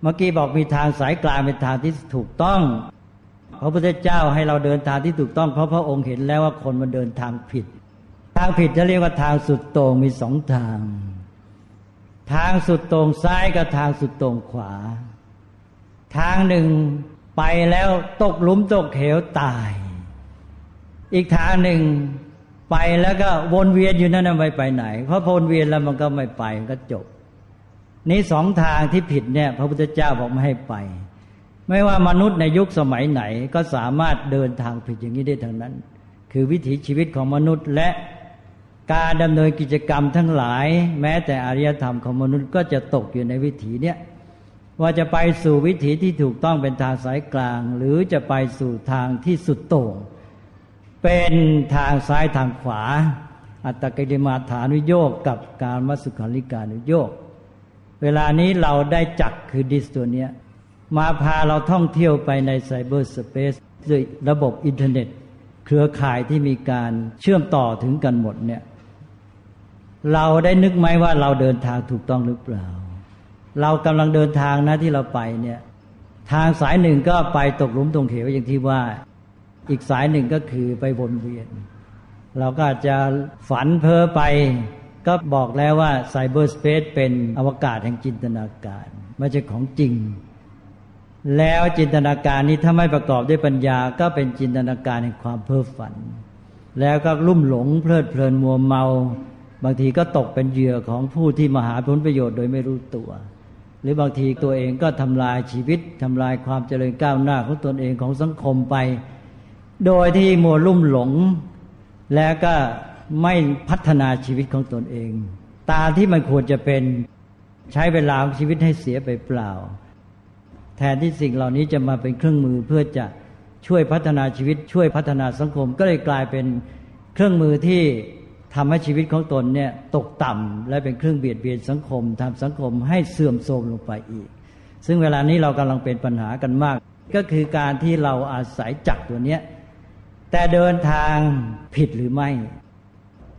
เมื่อกี้บอกมีทางสายกลางเป็นทางที่ถูกต้องพระพุทธเจ้าให้เราเดินทางที่ถูกต้องเพราะพระองค์เห็นแล้วว่าคนมันเดินทางผิด ทางผิดจะเรียกว่าทางสุดโต่งมีสองทาง ทางสุดโต่งซ้ายกับทางสุดโต่งขวา ทางหนึ่งไปแล้วตกหลุมตกเหวตาย อีกทางหนึ่งไปแล้วก็วนเวียนอยู่นั่นไม่ไปไหน เพราะวนเวียนแล้วมันก็ไม่ไปมันก็จบ นี้สองทางที่ผิดเนี่ยพระพุทธเจ้าบอกไม่ให้ไป ไม่ว่ามนุษย์ในยุคสมัยไหนก็สามารถเดินทางผิดอย่างนี้ได้ทั้งนั้น คือวิถีชีวิตของมนุษย์และ การดำเนินกิจกรรมทั้งหลาย แม้แต่อารยธรรมของมนุษย์ก็จะตกอยู่ในวิถีเนี้ยว่าจะไปสู่วิถีที่ถูกต้องเป็นทางสายกลาง หรือจะไปสู่ทางที่สุดโต่งเป็นทางซ้ายทางขวา อัตตกิริมาฐานุโยกกับการมัสุขาริการุโยก เวลานี้เราได้จักคือดิสตัวเนี้ยมาพาเราท่องเที่ยวไปในไซเบอร์สเปซด้วยระบบอินเทอร์เน็ต เครือข่ายที่มีการเชื่อมต่อถึงกันหมดเนี่ย เราได้นึกไหมว่าเราเดินทางถูกต้องหรือเปล่า เรากำลังเดินทางนะที่เราไปเนี่ย ทางสายหนึ่งก็ไปตกหลุมตรงเขวอย่างที่ว่า อีกสายหนึ่งก็คือไปวนเวียน เราก็จะฝันเพ้อไป ก็บอกแล้วว่าไซเบอร์สเปซเป็นอวกาศแห่งจินตนาการไม่ใช่ของจริง แล้วจินตนาการนี้ถ้าไม่ประกอบด้วยปัญญาก็เป็นจินตนาการแห่งความเพ้อฝัน แล้วก็ลุ่มหลงเพลิดเพลินมัวเมา บางทีก็ตกเป็นเหยื่อของผู้ที่มาหาผลประโยชน์โดยไม่รู้ตัว หรือบางทีตัวเองก็ทำลายชีวิตทำลายความเจริญก้าวหน้าของตนเองของสังคมไป โดยที่มัวลุ่มหลง แล้วก็ไม่พัฒนาชีวิตของตนเอง ตาที่มันควรจะเป็นใช้เวลาของชีวิตให้เสียไปเปล่า แทนที่สิ่งเหล่านี้จะมาเป็นเครื่องมือเพื่อจะช่วยพัฒนาชีวิตช่วยพัฒนาสังคม ก็เลยกลายเป็นเครื่องมือที่ ทำให้ชีวิตของตนเนี่ยตกต่ำและเป็นเครื่องเบียดเบียนสังคมทำสังคมให้เสื่อมโทรมลงไปอีก ซึ่งเวลานี้เรากำลังเป็นปัญหากันมาก ก็คือการที่เราอาศัยจักตัวเนี้ยแต่เดินทางผิดหรือไม่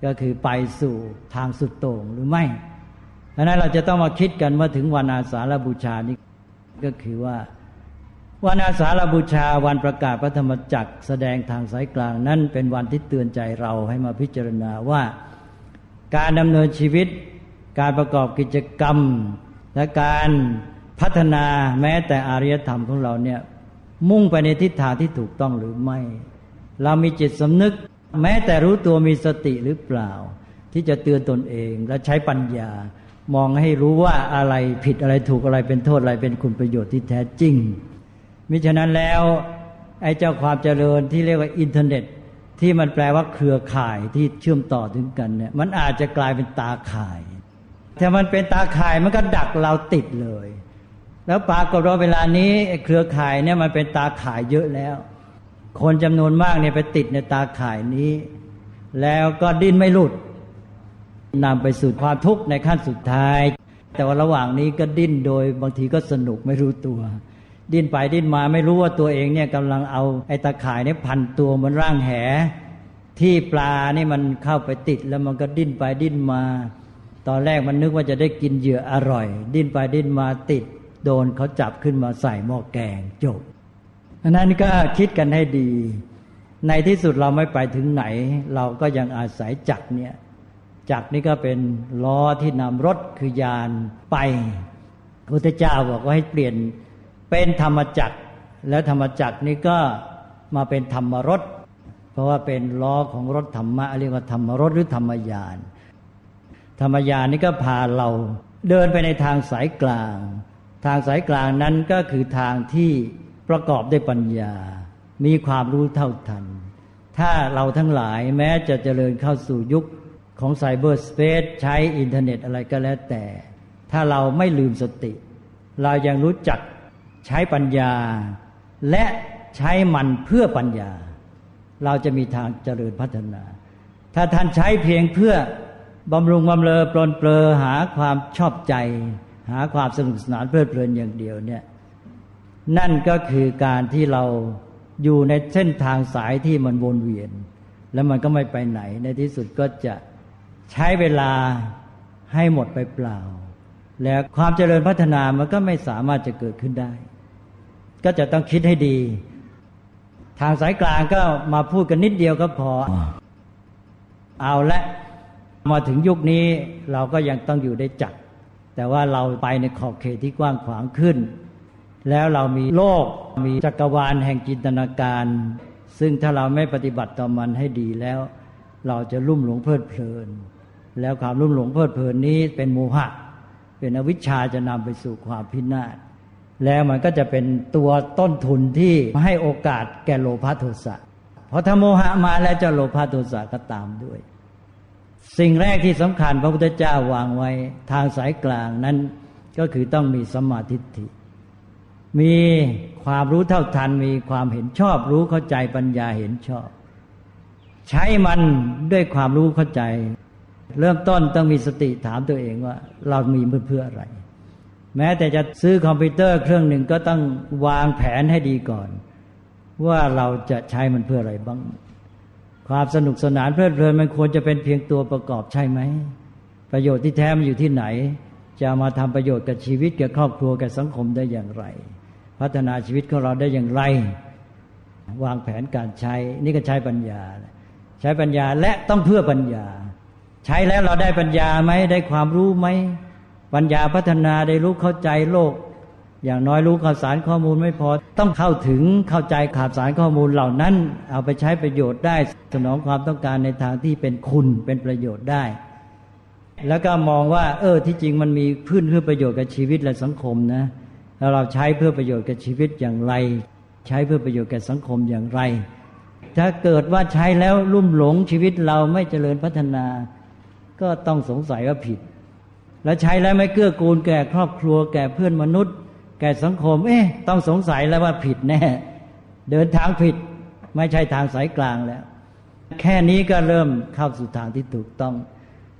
ก็คือไปสู่ทางสุดโต่งหรือไม่เพราะนั้นเราจะต้องมาคิดกันว่าถึงวันอาสาฬบูชานี้ก็คือว่า วันอาสาฬบูชาวันประกาศพระธรรมจักรแสดงทางสายกลางนั่นเป็นวันที่เตือนใจเราให้มาพิจารณาว่า การดำเนินชีวิต การประกอบกิจกรรม และการพัฒนาแม้แต่อารยธรรมของเราเนี่ยมุ่งไปในทิศทางที่ถูกต้องหรือไม่ เรามีจิตสำนึก แม้แต่รู้ตัวมีสติหรือเปล่า ที่จะเตือนตนเองและใช้ปัญญามองให้รู้ว่าอะไรผิดอะไรถูกอะไรเป็นโทษอะไรเป็นคุณประโยชน์ที่แท้จริง มิฉะนั้นแล้วไอ้เจ้าความเจริญที่เรียกว่าอินเทอร์เน็ต ที่มันแปลว่าเครือข่ายที่เชื่อมต่อถึงกันเนี่ยมันอาจจะกลายเป็นตาข่ายถ้ามันเป็นตาข่ายมันก็ดักเราติดเลย แล้วปรากฏว่าเวลานี้เครือข่ายเนี่ยมันเป็นตาข่ายเยอะแล้ว คนจำนวนมากเนี่ยไปติดในตาข่ายนี้ แล้วก็ดิ้นไม่หลุดนำไปสู่ความทุกข์ในขั้นสุดท้าย แต่ว่าระหว่างนี้ก็ดิ้นโดยบางทีก็สนุกไม่รู้ตัว ดิ้นไปดิ้นมาไม่รู้ว่าตัวเองเนี่ยกำลังเอาไอ้ตะข่ายเนี่ยพันตัวบนร่างแห ที่ปลานี่มันเข้าไปติดแล้วมันก็ดิ้นไปดิ้นมา ตอนแรกมันนึกว่าจะได้กินเหยื่ออร่อย ดิ้นไปดิ้นมาติด โดนเขาจับขึ้นมาใส่หม้อแกงจบอันนั้นก็คิดกันให้ดี ในที่สุดเราไม่ไปถึงไหน เราก็ยังอาศัยจักเนี่ยจักนี่ก็เป็นล้อที่นำรถคือยานไปพระพุทธเจ้าบอกว่าให้เปลี่ยน เป็นธรรมจักรแล้วธรรมจักรนี้ก็มาเป็นธรรมรถเพราะว่าเป็นล้อของรถธรรมะเรียกว่าธรรมรถหรือธรรมยาน ธรรมยานนี้ก็พาเราเดินไปในทางสายกลาง ทางสายกลางนั้นก็คือทางที่ประกอบด้วยปัญญา มีความรู้เท่าทัน ถ้าเราทั้งหลายแม้จะเจริญเข้าสู่ยุคของไซเบอร์สเปซใช้อินเทอร์เน็ตอะไรก็แล้วแต่ ถ้าเราไม่ลืมสติ เรายังรู้จัก ใช้ปัญญา และใช้มันเพื่อปัญญา เราจะมีทางเจริญพัฒนา ถ้าท่านใช้เพียงเพื่อบำรุงบำเรอปลนเปลือหาความชอบใจ หาความสนุกสนานเพลิดเพลินอย่างเดียวเนี่ยนั่นก็คือการที่เราอยู่ในเส้นทางสายที่มันวนเวียน แล้วมันก็ไม่ไปไหน ในที่สุดก็จะใช้เวลาให้หมดไปเปล่า แล้วความเจริญพัฒนามันก็ไม่สามารถจะเกิดขึ้นได้ ก็จะต้องคิดให้ดี ทางสายกลางก็มาพูดกันนิดเดียวก็พอ เอาละมาถึงยุคนี้เราก็ยังต้องอยู่ได้จัด แต่ว่าเราไปในขอบเขตที่กว้างขวางขึ้น แล้วเรามีโลกมีจักรวาลแห่งจินตนาการ ซึ่งถ้าเราไม่ปฏิบัติต่อมันให้ดีแล้ว เราจะลุ่มหลงเพลิดเพลิน แล้วความลุ่มหลงเพลิดเพลินนี้เป็นโมหะ เป็นอวิชชาจะนำไปสู่ความพินาศ แล้วมันก็จะเป็นตัวต้นทุนที่ให้โอกาสแก่โลภะโทสะเพราะถ้าโมหะมาแล้วจะโลภะโทสะก็ตามด้วย สิ่งแรกที่สำคัญพระพุทธเจ้าวางไว้ทางสายกลางนั้นก็คือต้องมีสมาธิิมีความรู้เท่าทันมีความเห็นชอบรู้เข้าใจปัญญาเห็นชอบ ใช้มันด้วยความรู้เข้าใจ เริ่มต้นต้องมีสติถามตัวเองว่า เรามีเพื่ออะไร แม้แต่จะซื้อคอมพิวเตอร์เครื่องหนึ่งก็ต้องวางแผนให้ดีก่อน ว่าเราจะใช้มันเพื่ออะไรบ้าง ความสนุกสนานเพลิดเพลินมันควรจะเป็นเพียงตัวประกอบใช่ไหม ประโยชน์ที่แท้มันอยู่ที่ไหน จะมาทำประโยชน์กับชีวิตกับครอบครัวกับสังคมได้อย่างไร พัฒนาชีวิตของเราได้อย่างไร วางแผนการใช้ นี่ก็ใช้ปัญญา ใช้ปัญญาและต้องเพื่อปัญญา ใช้แล้วเราได้ปัญญาไหมได้ความรู้ไหม ปัญญาพัฒนาได้รู้เข้าใจโลก อย่างน้อยรู้ข่าวสารข้อมูลไม่พอ ต้องเข้าถึงเข้าใจข่าวสารข้อมูลเหล่านั้น เอาไปใช้ประโยชน์ได้ สนองความต้องการในทางที่เป็นคุณเป็นประโยชน์ได้ แล้วก็มองว่า เออที่จริงมันมีพื้นเพื่อประโยชน์กับชีวิตและสังคมนะแล้วเราใช้เพื่อประโยชน์กับชีวิตอย่างไร ใช้เพื่อประโยชน์แก่สังคมอย่างไร ถ้าเกิดว่าใช้แล้วลุ่มหลงชีวิตเราไม่เจริญพัฒนา ก็ต้องสงสัยว่าผิด แล้วใช้แล้วไม่เกื้อกูลแก่ครอบครัว แก่เพื่อนมนุษย์ แก่สังคม เอ๊ะต้องสงสัยแล้วว่าผิดแน่ เดินทางผิด ไม่ใช่ทางสายกลางแล้ว แค่นี้ก็เริ่มเข้าสู่ทางที่ถูกต้อง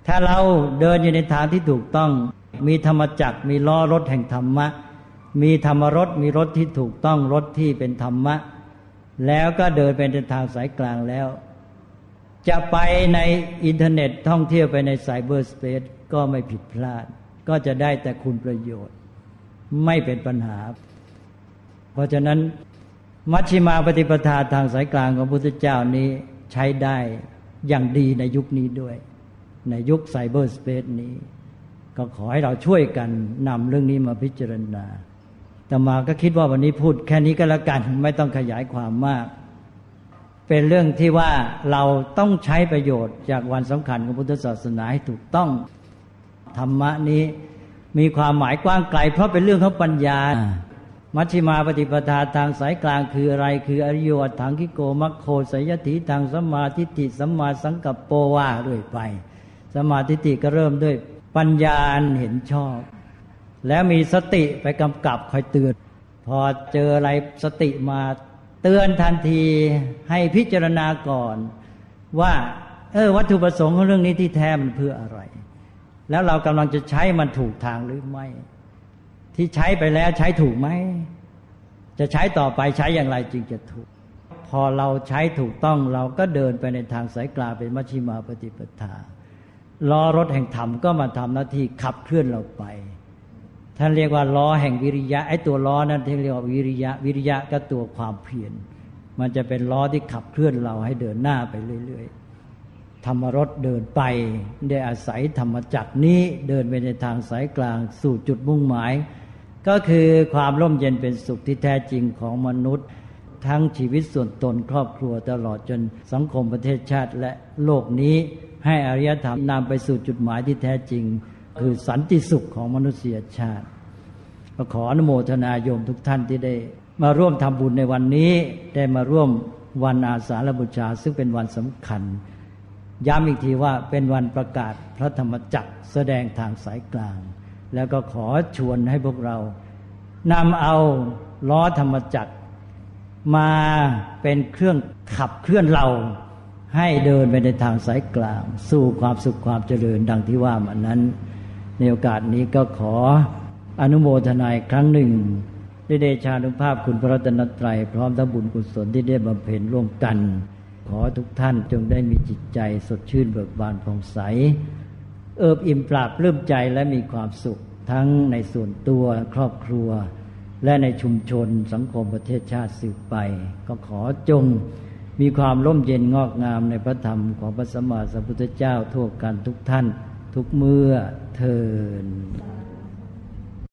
ถ้าเราเดินอยู่ในทางที่ถูกต้อง มีธรรมจักรมีล้อรถแห่งธรรมะ มีธรรมรถมีรถที่ถูกต้องรถที่เป็นธรรมะ แล้วก็เดินเป็นทางสายกลางแล้ว จะไปในอินเทอร์เน็ตท่องเที่ยวไปในไซเบอร์สเปซ ก็ไม่ผิดพลาด ก็จะได้แต่คุณประโยชน์ ไม่เป็นปัญหา เพราะฉะนั้น มัชชิมาปฏิปทาทางสายกลางของพุทธเจ้านี้ใช้ได้อย่างดีในยุคนี้ด้วย ในยุคไซเบอร์สเปซนี้ ก็ขอให้เราช่วยกันนำเรื่องนี้มาพิจารณาแต่มาก็คิดว่าวันนี้พูดแค่นี้ก็แล้วกัน ไม่ต้องขยายความมาก เป็นเรื่องที่ว่าเราต้องใช้ประโยชน์จากวันสำคัญของพุทธศาสนาให้ถูกต้อง ธรรมะนี้ มีความหมายกว้างไกล เพราะเป็นเรื่องของปัญญา มัชฌิมาปฏิปทาทางสายกลางคืออะไร คืออริโยถังคิโกมัคโคสยติทางสมาธิติสัมมาสังกัปโปว่าด้วยไปสมาธิติก็เริ่มด้วยปัญญาเห็นชอบ แล้วมีสติไปกำกับคอยเตือนพอเจออะไรสติมาเตือนทันทีให้พิจารณาก่อน ว่า เออวัตถุประสงค์ของเรื่องนี้ที่แท้มันเพื่ออะไร แล้วเรากำลังจะใช้มันถูกทางหรือไม่ ที่ใช้ไปแล้วใช้ถูกไหม จะใช้ต่อไปใช้อย่างไรจึงจะถูก พอเราใช้ถูกต้องเราก็เดินไปในทางสายกลางเป็นมัชฌิมาปฏิปทาล้อรถแห่งธรรมก็มาทำหน้าที่ขับเคลื่อนเราไป ท่านเรียกว่าล้อแห่งวิริยะไอ้ตัวล้อนั้นที่เรียกว่าวิริยะ วิริยะก็ตัวความเพียรมันจะเป็นล้อที่ขับเคลื่อนเราให้เดินหน้าไปเรื่อย ๆ ธรรมรถเดินไป ได้อาศัยธรรมจักรนี้เดินไปในทางสายกลางสู่จุดมุ่งหมาย ก็คือความร่มเย็นเป็นสุขที่แท้จริงของมนุษย์ ทั้งชีวิตส่วนตนครอบครัวตลอดจนสังคมประเทศชาติและโลกนี้ให้อริยธรรมนำไปสู่จุดหมายที่แท้จริง คือสันติสุขของมนุษยชาติขออนุโมทนาโยมทุกท่านที่ได้ มาร่วมทำบุญในวันนี้ได้มาร่วมวันอาสาฬบูชาซึ่งเป็นวันสำคัญ ย้ำอีกทีว่าเป็นวันประกาศพระธรรมจักรแสดงทางสายกลาง แล้วก็ขอชวนให้พวกเรานำเอาล้อธรรมจักร มาเป็นเครื่องขับเคลื่อนเราให้เดินไปในทางสายกลาง สู่ความสุขความเจริญดังที่ว่ามานั้น ในโอกาสนี้ก็ขออนุโมทนาครั้งหนึ่งได้เดชานุภาพคุณพระรัตนตรัยพร้อมทั้งบุญกุศลที่ได้บำเพ็ญร่วมกัน ขอทุกท่านจงได้มีจิตใจสดชื่นเบิกบานผ่องใส เอิบอิ่มปราบเริ่มใจและมีความสุขทั้งในส่วนตัวครอบครัว และในชุมชนสังคมประเทศชาติสืบไป ก็ขอจงมีความร่มเย็นงอกงามในพระธรรมของพระสัมมาสัมพุทธเจ้าทั่วกันทุกท่าน ทุกเมื่อเทิน